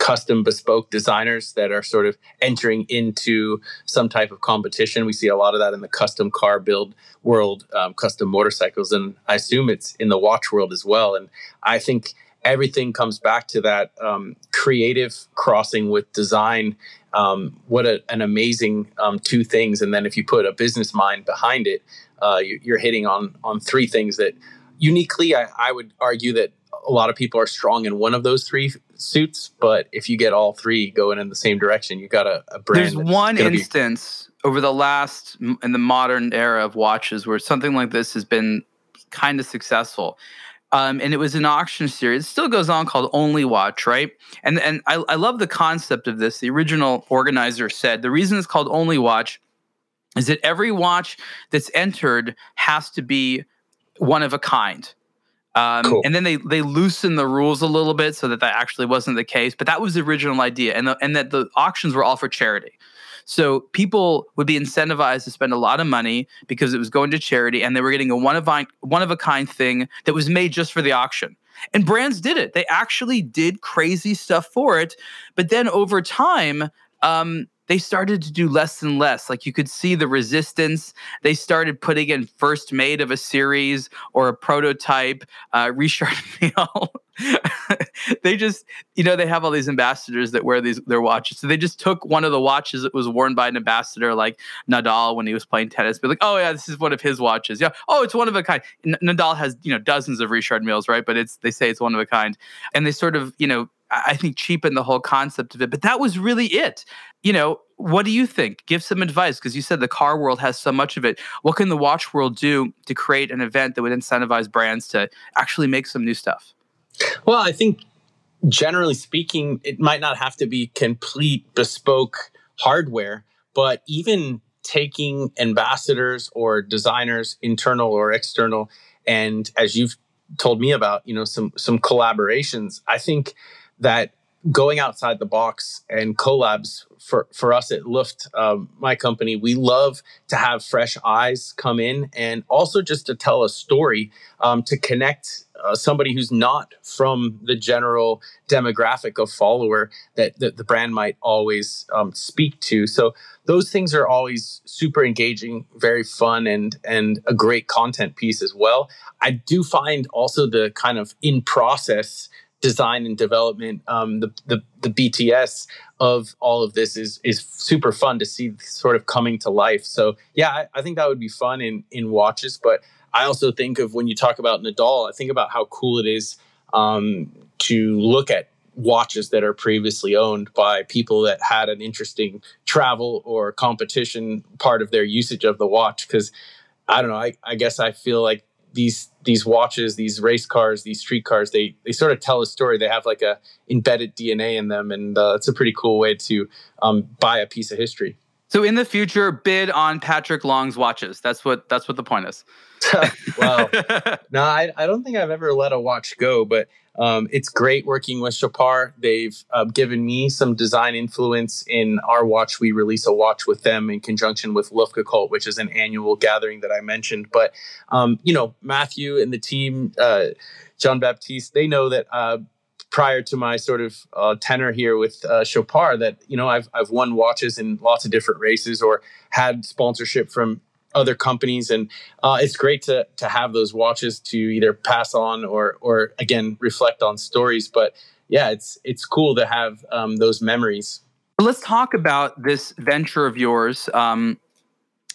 custom bespoke designers that are sort of entering into some type of competition. We see a lot of that in the custom car build world, um, custom motorcycles, and I assume it's in the watch world as well. And I think everything comes back to that um, creative crossing with design. Um, what a, an amazing um, two things, and then if you put a business mind behind it, uh, you, are hitting on on three things that uniquely, I, I would argue that a lot of people are strong in one of those three suits, but if you get all three going in the same direction, you got a, a brand. There's one instance be- over the last in the modern era of watches where something like this has been kind of successful. Um, and it was an auction series. It still goes on called Only Watch, right? And and I, I love the concept of this. The original organizer said the reason it's called Only Watch is that every watch that's entered has to be one of a kind. Um, cool. And then they they loosen the rules a little bit so that that actually wasn't the case. But that was the original idea, and the, and that the auctions were all for charity. So people would be incentivized to spend a lot of money because it was going to charity, and they were getting a one of one of a kind thing that was made just for the auction. And brands did it; they actually did crazy stuff for it. But then over time, um, they started to do less and less. Like you could see the resistance. They started putting in first made of a series or a prototype, uh, <laughs> Richard <laughs> they just, you know, they have all these ambassadors that wear these their watches. So they just took one of the watches that was worn by an ambassador, like Nadal when he was playing tennis. Be like, oh yeah, this is one of his watches. Yeah, oh, it's one of a kind. N- Nadal has you know dozens of Richard Milles, right? But it's they say it's one of a kind, and they sort of you know I think cheapen the whole concept of it. But that was really it. You know, what do you think? Give some advice because you said the car world has so much of it. What can the watch world do to create an event that would incentivize brands to actually make some new stuff? Well, I think generally speaking, it might not have to be complete bespoke hardware, but even taking ambassadors or designers, internal or external, and as you've told me about, you know, some some collaborations, I think that going outside the box and collabs for, for us at Luft, um, my company, we love to have fresh eyes come in and also just to tell a story um, to connect uh, somebody who's not from the general demographic of follower that, that the brand might always um, speak to. So those things are always super engaging, very fun, and and a great content piece as well. I do find also the kind of in process design and development, um, the, the the BTS of all of this is is super fun to see sort of coming to life. So yeah, I, I, think that would be fun in in watches. But I also think of when you talk about Nadal, I think about how cool it is um, to look at watches that are previously owned by people that had an interesting travel or competition part of their usage of the watch because I don't know. I, I guess I feel like these these watches, these race cars, these street cars, they they sort of tell a story. They have like a embedded DNA in them, and uh, it's a pretty cool way to um, buy a piece of history. So in the future, bid on Patrick Long's watches. That's what that's what the point is. <laughs> well, <laughs> no, I, I don't think I've ever let a watch go, but um, it's great working with Chopard. They've uh, given me some design influence in our watch. We release a watch with them in conjunction with Luftgekühlt, which is an annual gathering that I mentioned. But, um, you know, Matthew and the team, uh, John Baptiste, they know that uh, prior to my sort of uh, tenor here with uh, Chopard that you know I've I've won watches in lots of different races or had sponsorship from other companies and uh, it's great to to have those watches to either pass on or or again reflect on stories but yeah it's it's cool to have um, those memories let's talk about this venture of yours um,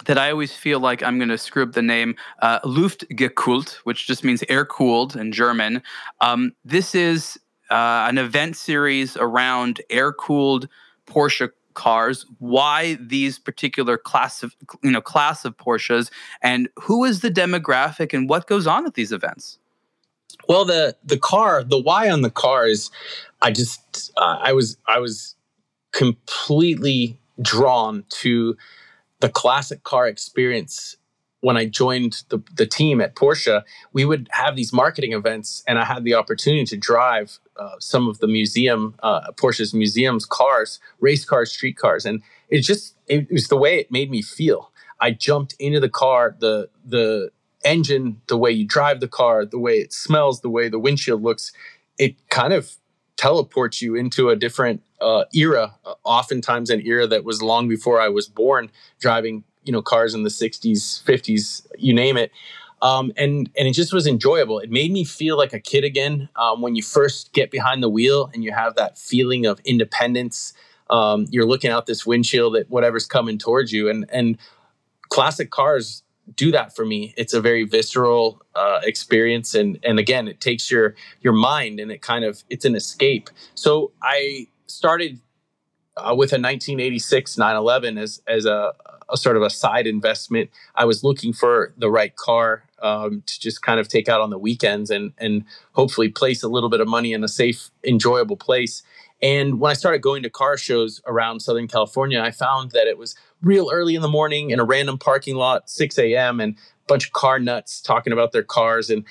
that I always feel like I'm going to screw up the name uh, Luftgekühlt, which just means air cooled in German. Um, this is uh, an event series around air cooled Porsche cars why these particular class of you know class of porsches and who is the demographic and what goes on at these events? Well the the car the why on the car is i just uh, i was i was completely drawn to the classic car experience when I joined the, the team at Porsche, we would have these marketing events, and I had the opportunity to drive uh, some of the museum uh, Porsche's museums cars, race cars, street cars, and it just it was the way it made me feel. I jumped into the car, the the engine, the way you drive the car, the way it smells, the way the windshield looks, it kind of teleports you into a different uh, era. Oftentimes, an era that was long before I was born, driving you know cars in the 60s 50s you name it. Um, and and it just was enjoyable. It made me feel like a kid again um, when you first get behind the wheel and you have that feeling of independence. Um, you're looking out this windshield at whatever's coming towards you. And and classic cars do that for me. It's a very visceral uh, experience, and and again, it takes your your mind and it kind of it's an escape. So I started uh, with a 1986 911 as as a, a sort of a side investment. I was looking for the right car um, to just kind of take out on the weekends and and hopefully place a little bit of money in a safe, enjoyable place. And when I started going to car shows around Southern California, I found that it was real early in the morning in a random parking lot, 6 a.m., and a bunch of car nuts talking about their cars. And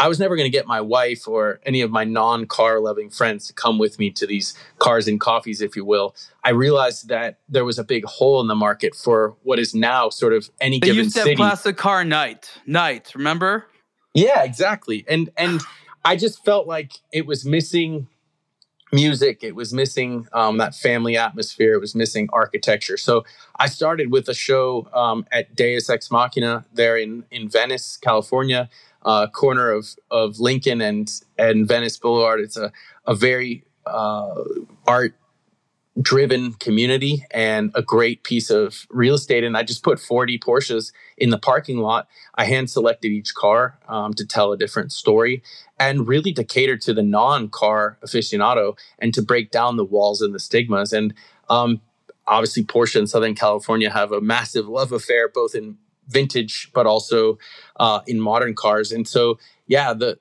I was never going to get my wife or any of my non car loving friends to come with me to these cars and coffees, if you will. I realized that there was a big hole in the market for what is now sort of any they given used to city. classic car night, night. Remember? Yeah, exactly. And and <sighs> I just felt like it was missing music. It was missing um, that family atmosphere. It was missing architecture. So I started with a show um, at Deus Ex Machina there in in Venice, California, uh, corner of of Lincoln and and Venice Boulevard. It's a a very uh, art driven community and a great piece of real estate. And I just put 40 Porsches in the parking lot. I hand selected each car um, to tell a different story and really to cater to the non car aficionado and to break down the walls and the stigmas. And um, obviously, Porsche in Southern California have a massive love affair, both in vintage but also uh, in modern cars. And so, yeah, the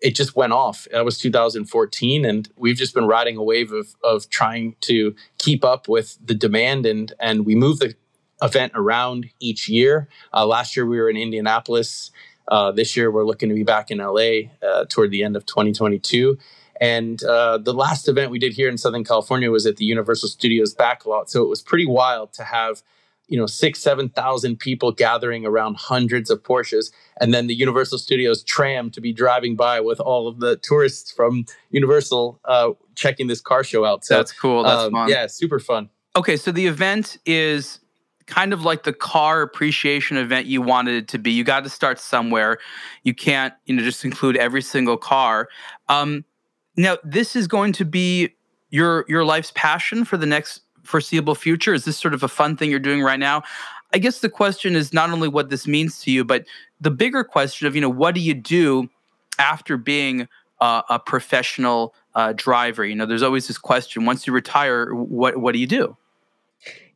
it just went off. That was 2014, and we've just been riding a wave of of trying to keep up with the demand, and and we move the event around each year. Uh, last year we were in Indianapolis. Uh, this year we're looking to be back in LA uh, toward the end of 2022. And uh, the last event we did here in Southern California was at the Universal Studios backlot. So it was pretty wild to have you know six seven thousand people gathering around hundreds of porsches and then the universal studios tram to be driving by with all of the tourists from universal uh, checking this car show out. So that's cool. That's um, fun. yeah super fun. Okay so the event is kind of like the car appreciation event you wanted it to be. You got to start somewhere. You can't you know just include every single car. Um, now this is going to be your your life's passion for the next foreseeable future? Is this sort of a fun thing you're doing right now? I guess the question is not only what this means to you, but the bigger question of, you know, what do you do after being uh, a professional uh, driver? You know, there's always this question once you retire, what, what do you do?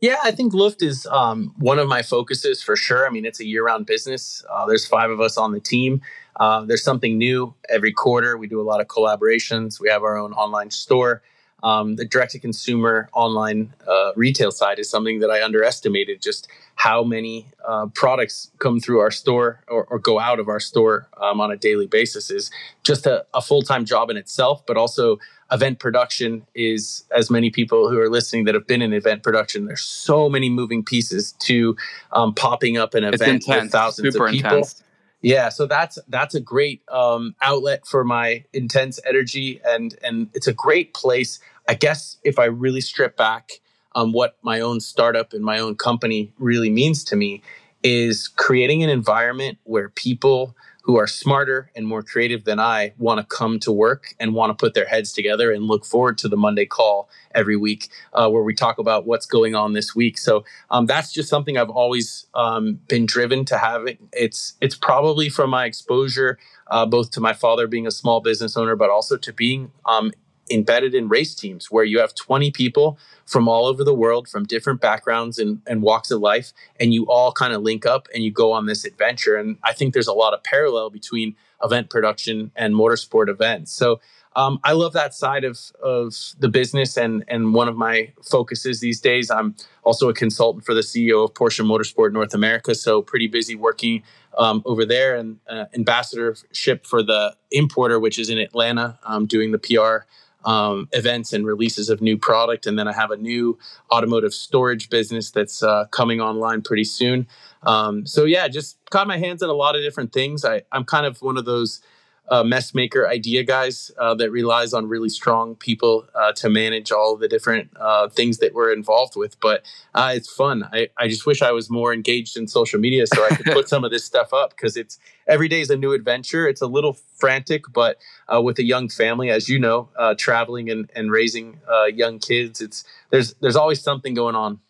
Yeah, I think Luft is um, one of my focuses for sure. I mean, it's a year round business. Uh, there's five of us on the team. Uh, there's something new every quarter. We do a lot of collaborations. We have our own online store um, the direct to consumer online uh, retail side is something that I underestimated just how many uh, products come through our store or, or go out of our store um, on a daily basis is just a, a full time job in itself, but also event production is as many people who are listening that have been in event production there's so many moving pieces to um, popping up an event with thousands Super of people intense. Yeah, so that's that's a great um, outlet for my intense energy, and and it's a great place I guess if I really strip back on what my own startup and my own company really means to me is creating an environment where people who are smarter and more creative than I want to come to work and want to put their heads together and look forward to the Monday call every week uh, where we talk about what's going on this week. So um, that's just something I've always um, been driven to have. It. It's it's probably from my exposure uh, both to my father being a small business owner, but also to being um, embedded in race teams where you have 20 people from all over the world from different backgrounds and, and walks of life and you all kind of link up and you go on this adventure and i think there's a lot of parallel between event production and motorsport events. So um, i love that side of, of the business and, and one of my focuses these days i'm also a consultant for the ceo of porsche motorsport north america so pretty busy working um, over there and uh, ambassadorship for the importer which is in atlanta um, doing the pr um, events and releases of new product. And then I have a new automotive storage business that's uh, coming online pretty soon. Um, so yeah, just caught my hands in a lot of different things. I, I'm kind of one of those uh, mess maker idea guys uh, that relies on really strong people uh, to manage all the different uh, things that we're involved with. But uh, it's fun. I, I just wish I was more engaged in social media so I could put <laughs> some of this stuff up because it's every day is a new adventure. It's a little frantic, but uh, with a young family, as you know, traveling and, and raising young kids, it's there's there's always something going on.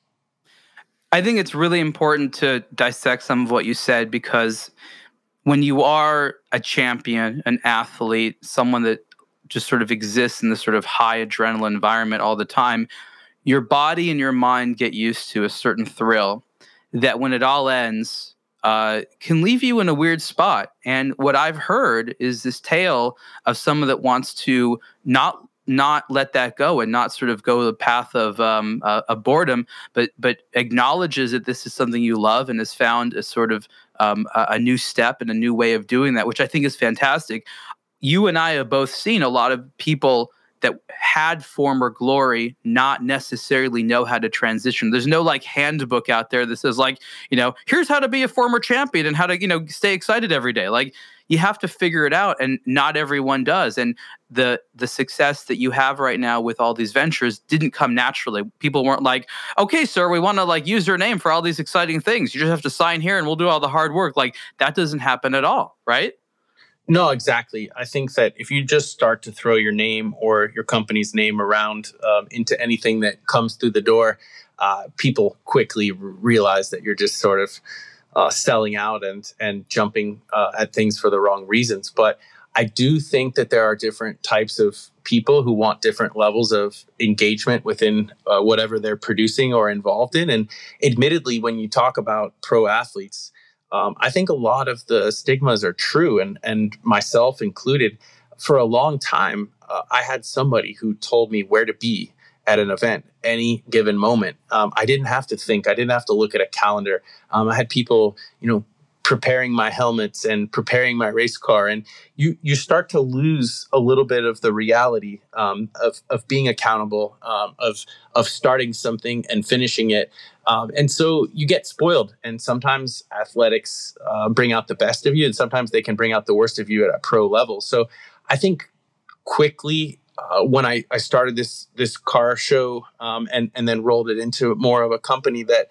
I think it's really important to dissect some of what you said because when you are a champion, an athlete, someone that just sort of exists in this sort of high adrenaline environment all the time, your body and your mind get used to a certain thrill that when it all ends, uh, can leave you in a weird spot. And what I've heard is this tale of someone that wants to not not let that go and not sort of go the path of um, uh, of boredom, but but acknowledges that this is something you love and has found a sort of um, a, a new step and a new way of doing that, which I think is fantastic. You and I have both seen a lot of people that had former glory not necessarily know how to transition. There's no like handbook out there that says like, you know, here's how to be a former champion and how to, you know, stay excited every day. Like you have to figure it out and not everyone does. And the the success that you have right now with all these ventures didn't come naturally. People weren't like, "Okay, sir, we want to like use your name for all these exciting things. You just have to sign here and we'll do all the hard work." Like that doesn't happen at all, right? No, exactly. I think that if you just start to throw your name or your company's name around um, into anything that comes through the door, uh, people quickly r- realize that you're just sort of uh, selling out and and jumping uh, at things for the wrong reasons. But I do think that there are different types of people who want different levels of engagement within uh, whatever they're producing or involved in. And admittedly, when you talk about pro athletes um, I think a lot of the stigmas are true, and and myself included. For a long time, uh, I had somebody who told me where to be at an event any given moment. Um, I didn't have to think. I didn't have to look at a calendar. Um, I had people, you know, preparing my helmets and preparing my race car and you you start to lose a little bit of the reality um, of, of being accountable um, of of starting something and finishing it um, and so you get spoiled and sometimes athletics uh, bring out the best of you and sometimes they can bring out the worst of you at a pro level so i think quickly uh, when I, I started this this car show um, and and then rolled it into more of a company that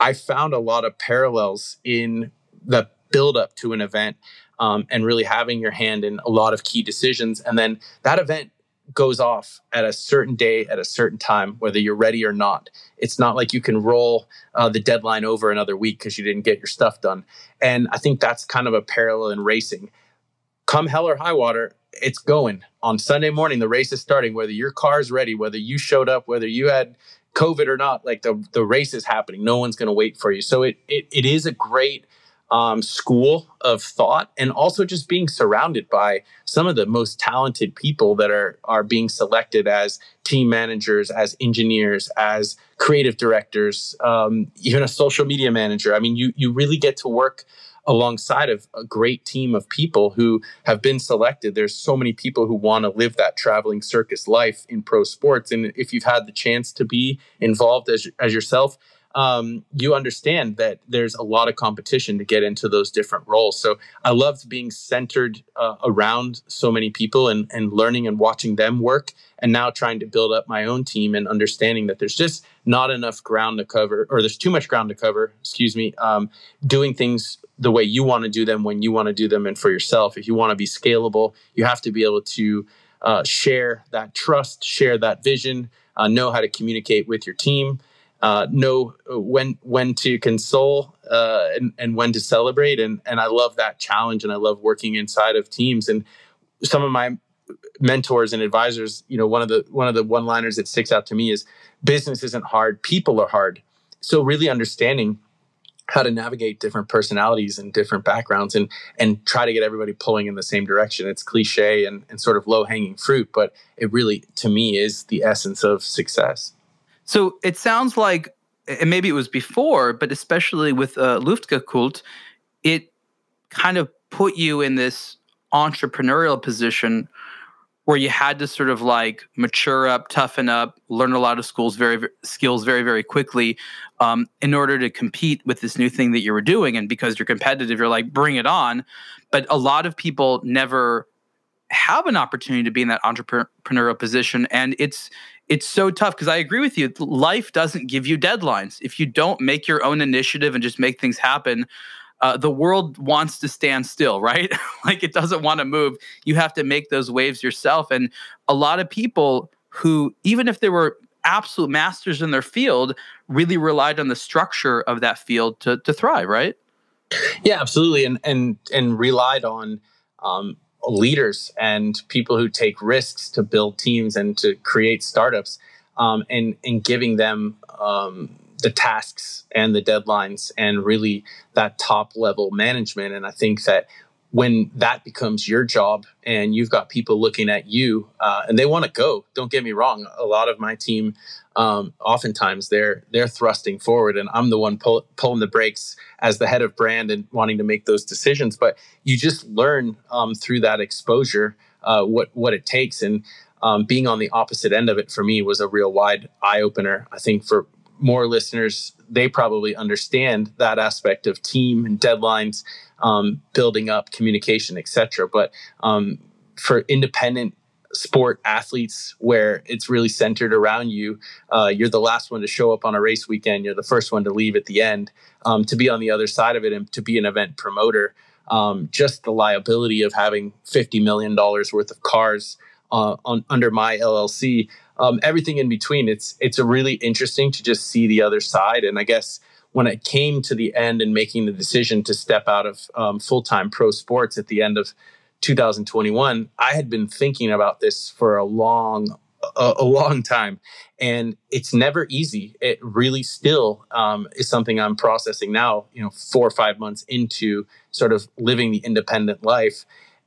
I found a lot of parallels in the build up to an event um, and really having your hand in a lot of key decisions. And then that event goes off at a certain day at a certain time, whether you're ready or not. It's not like you can roll uh, the deadline over another week because you didn't get your stuff done. And I think that's kind of a parallel in racing. Come hell or high water, it's going on Sunday morning. The race is starting. Whether your car is ready, whether you showed up, whether you had COVID or not, like the the race is happening. No one's going to wait for you. So it it, it is a great um, school of thought and also just being surrounded by some of the most talented people that are are being selected as team managers as engineers as creative directors um, even a social media manager i mean you you really get to work alongside of a great team of people who have been selected there's so many people who want to live that traveling circus life in pro sports and if you've had the chance to be involved as, as yourself um, you understand that there's a lot of competition to get into those different roles. So I loved being centered uh, around so many people and, and learning and watching them work. And now trying to build up my own team and understanding that there's just not enough ground to cover, or there's too much ground to cover, excuse me, um, doing things the way you want to do them when you want to do them and for yourself. If you want to be scalable, you have to be able to uh, share that trust, share that vision, uh, know how to communicate with your team uh, know when when to console uh, and, and when to celebrate. And and I love that challenge and I love working inside of teams. And some of my mentors and advisors you know one of the one of the one liners that sticks out to me is business isn't hard people are hard. So really understanding how to navigate different personalities and different backgrounds and and try to get everybody pulling in the same direction. It's cliche and, and sort of low hanging fruit but it really to me is the essence of success. So it sounds like, and maybe it was before, but especially with uh, Luftgekühlt, it kind of put you in this entrepreneurial position where you had to sort of like mature up, toughen up, learn a lot of schools very, very skills very very quickly um, in order to compete with this new thing that you were doing. And because you're competitive, you're like bring it on. But a lot of people never have an opportunity to be in that entrepreneurial position, and it's it's so tough because I agree with you. Life doesn't give you deadlines. If you don't make your own initiative and just make things happen, uh, the world wants to stand still, right? <laughs> like it doesn't want to move. You have to make those waves yourself. And a lot of people who, even if they were absolute masters in their field really relied on the structure of that field to to thrive, right? Yeah, absolutely, and and and relied on um, leaders and people who take risks to build teams and to create startups, um, and and giving them um, the tasks and the deadlines and really that top level management. And I think that when that becomes your job and you've got people looking at you uh, and they want to go don't get me wrong a lot of my team um, oftentimes they're they're thrusting forward and i'm the one pull, pulling the brakes as the head of brand and wanting to make those decisions but you just learn um, through that exposure uh, what what it takes and um, being on the opposite end of it for me was a real wide eye opener i think for more listeners, they probably understand that aspect of team and deadlines, um, building up communication, etc. But um, for independent sport athletes, where it's really centered around you, uh, you're the last one to show up on a race weekend. You're the first one to leave at the end. Um, to be on the other side of it and to be an event promoter, um, just the liability of having fifty million dollars worth of cars uh, on, under my LLC um, everything in between. It's it's really interesting to just see the other side. And I guess when it came to the end and making the decision to step out of um, full time pro sports at the end of 2021, I had been thinking about this for a long a, a long time, and it's never easy. It really still um, is something I'm processing now. You know, four or five months into sort of living the independent life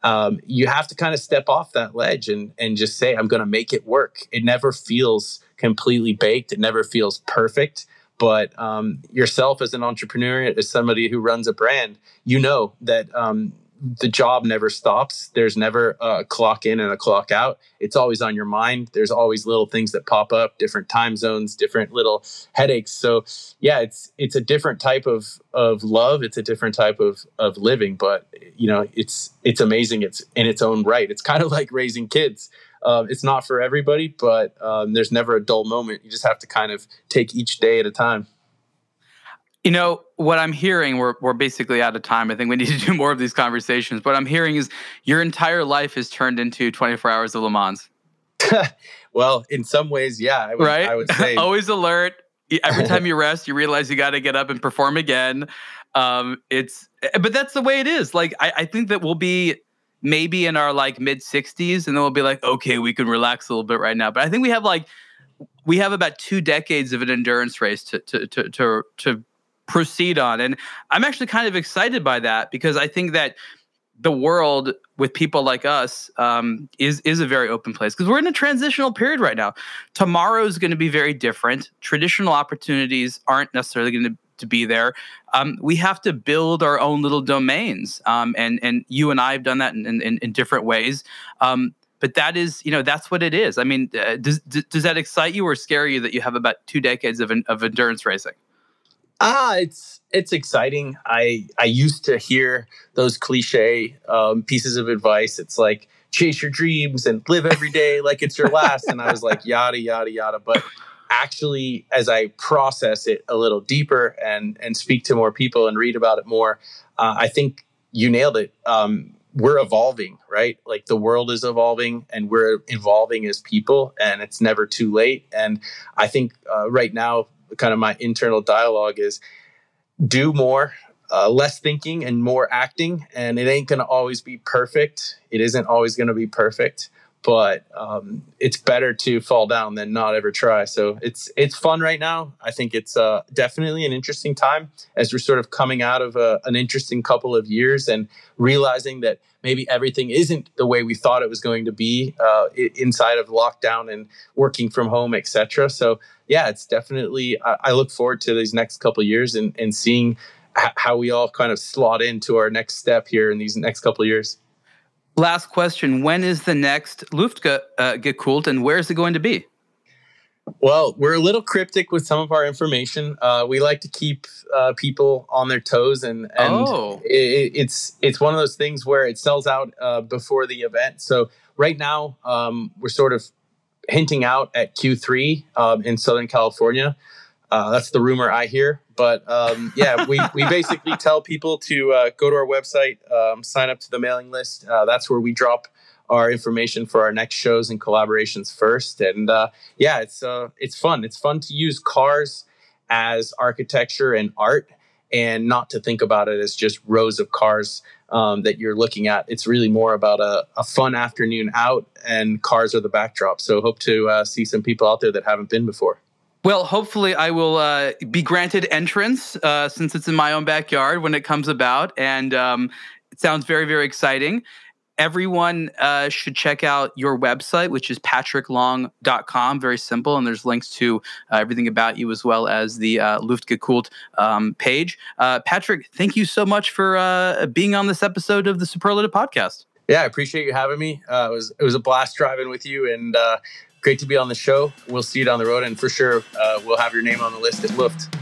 um, you have to kind of step off that ledge and and just say i'm going to make it work. It never feels completely baked. It never feels perfect. But um, yourself as an entrepreneur as somebody who runs a brand you know that um, the job never stops. There's never a clock in and a clock out. It's always on your mind. There's always little things that pop up, different time zones, different little headaches. So yeah, it's it's a different type of of love. It's a different type of of living. But you know, it's it's amazing. It's in its own right. It's kind of <laughs> like raising kids. Um, it's not for everybody, but um, there's never a dull moment. You just have to kind of take each day at a time. You know, what I'm hearing, we're, we're basically out of time. I think we need to do more of these conversations. What I'm hearing is your entire life has turned into 24 hours of Le Mans. <laughs> well, in some ways, yeah. I would, right? I would say. <laughs> Always alert. Every time you <laughs> rest, you realize you got to get up and perform again. Um, it's, eh, but that's the way it is. Like, I, I think that we'll be maybe in our like mid 60s and then we'll be like, okay, we can relax a little bit right now. But I think we have like, we have about two decades of an endurance race to, to, to, to, to proceed on. And I'm actually kind of excited by that because I think that the world with people like us um, is is a very open place because we're in a transitional period right now. Tomorrow is going to be very different. Traditional opportunities aren't necessarily going to to be there. Um, we have to build our own little domains, um, and and you and I have done that in in, in different ways. Um, but that is, you know, that's what it is. I mean, uh, does does that excite you or scare you that you have about two decades of of endurance racing? Ah, it's it's exciting. I I used to hear those cliche um, pieces of advice. It's like chase your dreams and live every day like it's your last. and I was like yada yada yada. But actually, as I process it a little deeper and and speak to more people and read about it more, uh, I think you nailed it. Um, we're evolving, right? Like the world is evolving and we're evolving as people, and it's never too late. And I think uh, right now kind of my internal dialogue is do more uh, less thinking and more acting and it ain't going to always be perfect. It isn't always going to be perfect but um, it's better to fall down than not ever try so it's it's fun right now i think it's uh, definitely an interesting time as we're sort of coming out of a, an interesting couple of years and realizing that maybe everything isn't the way we thought it was going to be uh, inside of lockdown and working from home etc so yeah, it's definitely. I, I look forward to these next couple of years and and seeing how we all kind of slot into our next step here in these next couple of years. Last question: When is the next Luftge uh, and where is it going to be? Well, we're a little cryptic with some of our information. Uh, we like to keep uh, people on their toes, and, and oh. it, it's it's one of those things where it sells out uh, before the event. So right now, um, we're sort of hinting out at Q3 um, in Southern California. Uh, that's the rumor I hear. But um, yeah, we, we basically <laughs> tell people to uh, go to our website, um, sign up to the mailing list. Uh, that's where we drop our information for our next shows and collaborations first. And uh, yeah, it's uh, it's fun. It's fun to use cars as architecture and art, and not to think about it as just rows of cars um, that you're looking at. It's really more about a, a, fun afternoon out, and cars are the backdrop. So hope to uh, see some people out there that haven't been before. Well, hopefully, I will uh, be granted entrance uh, since it's in my own backyard when it comes about, and um, it sounds very, very exciting everyone uh, should check out your website, which is patricklong.com. Very simple. And there's links to uh, everything about you as well as the uh, Luftgekühlt um, page. Uh, Patrick, thank you so much for uh, being on this episode of the Superlative Podcast. Yeah, I appreciate you having me. It was it was a blast driving with you, and great to be on the show. We'll see you down the road, and for sure, uh, we'll have your name on the list at Luft.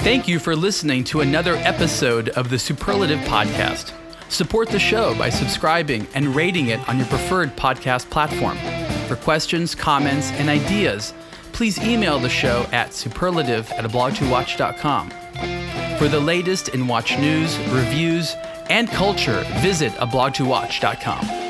Thank you for listening to another episode of the Superlative Podcast. Support the show by subscribing and rating it on your preferred podcast platform. For questions, comments, and ideas, please email the show at superlative at ablogtowatch.com. For the latest in watch news, reviews, and culture, visit ablogtowatch.com.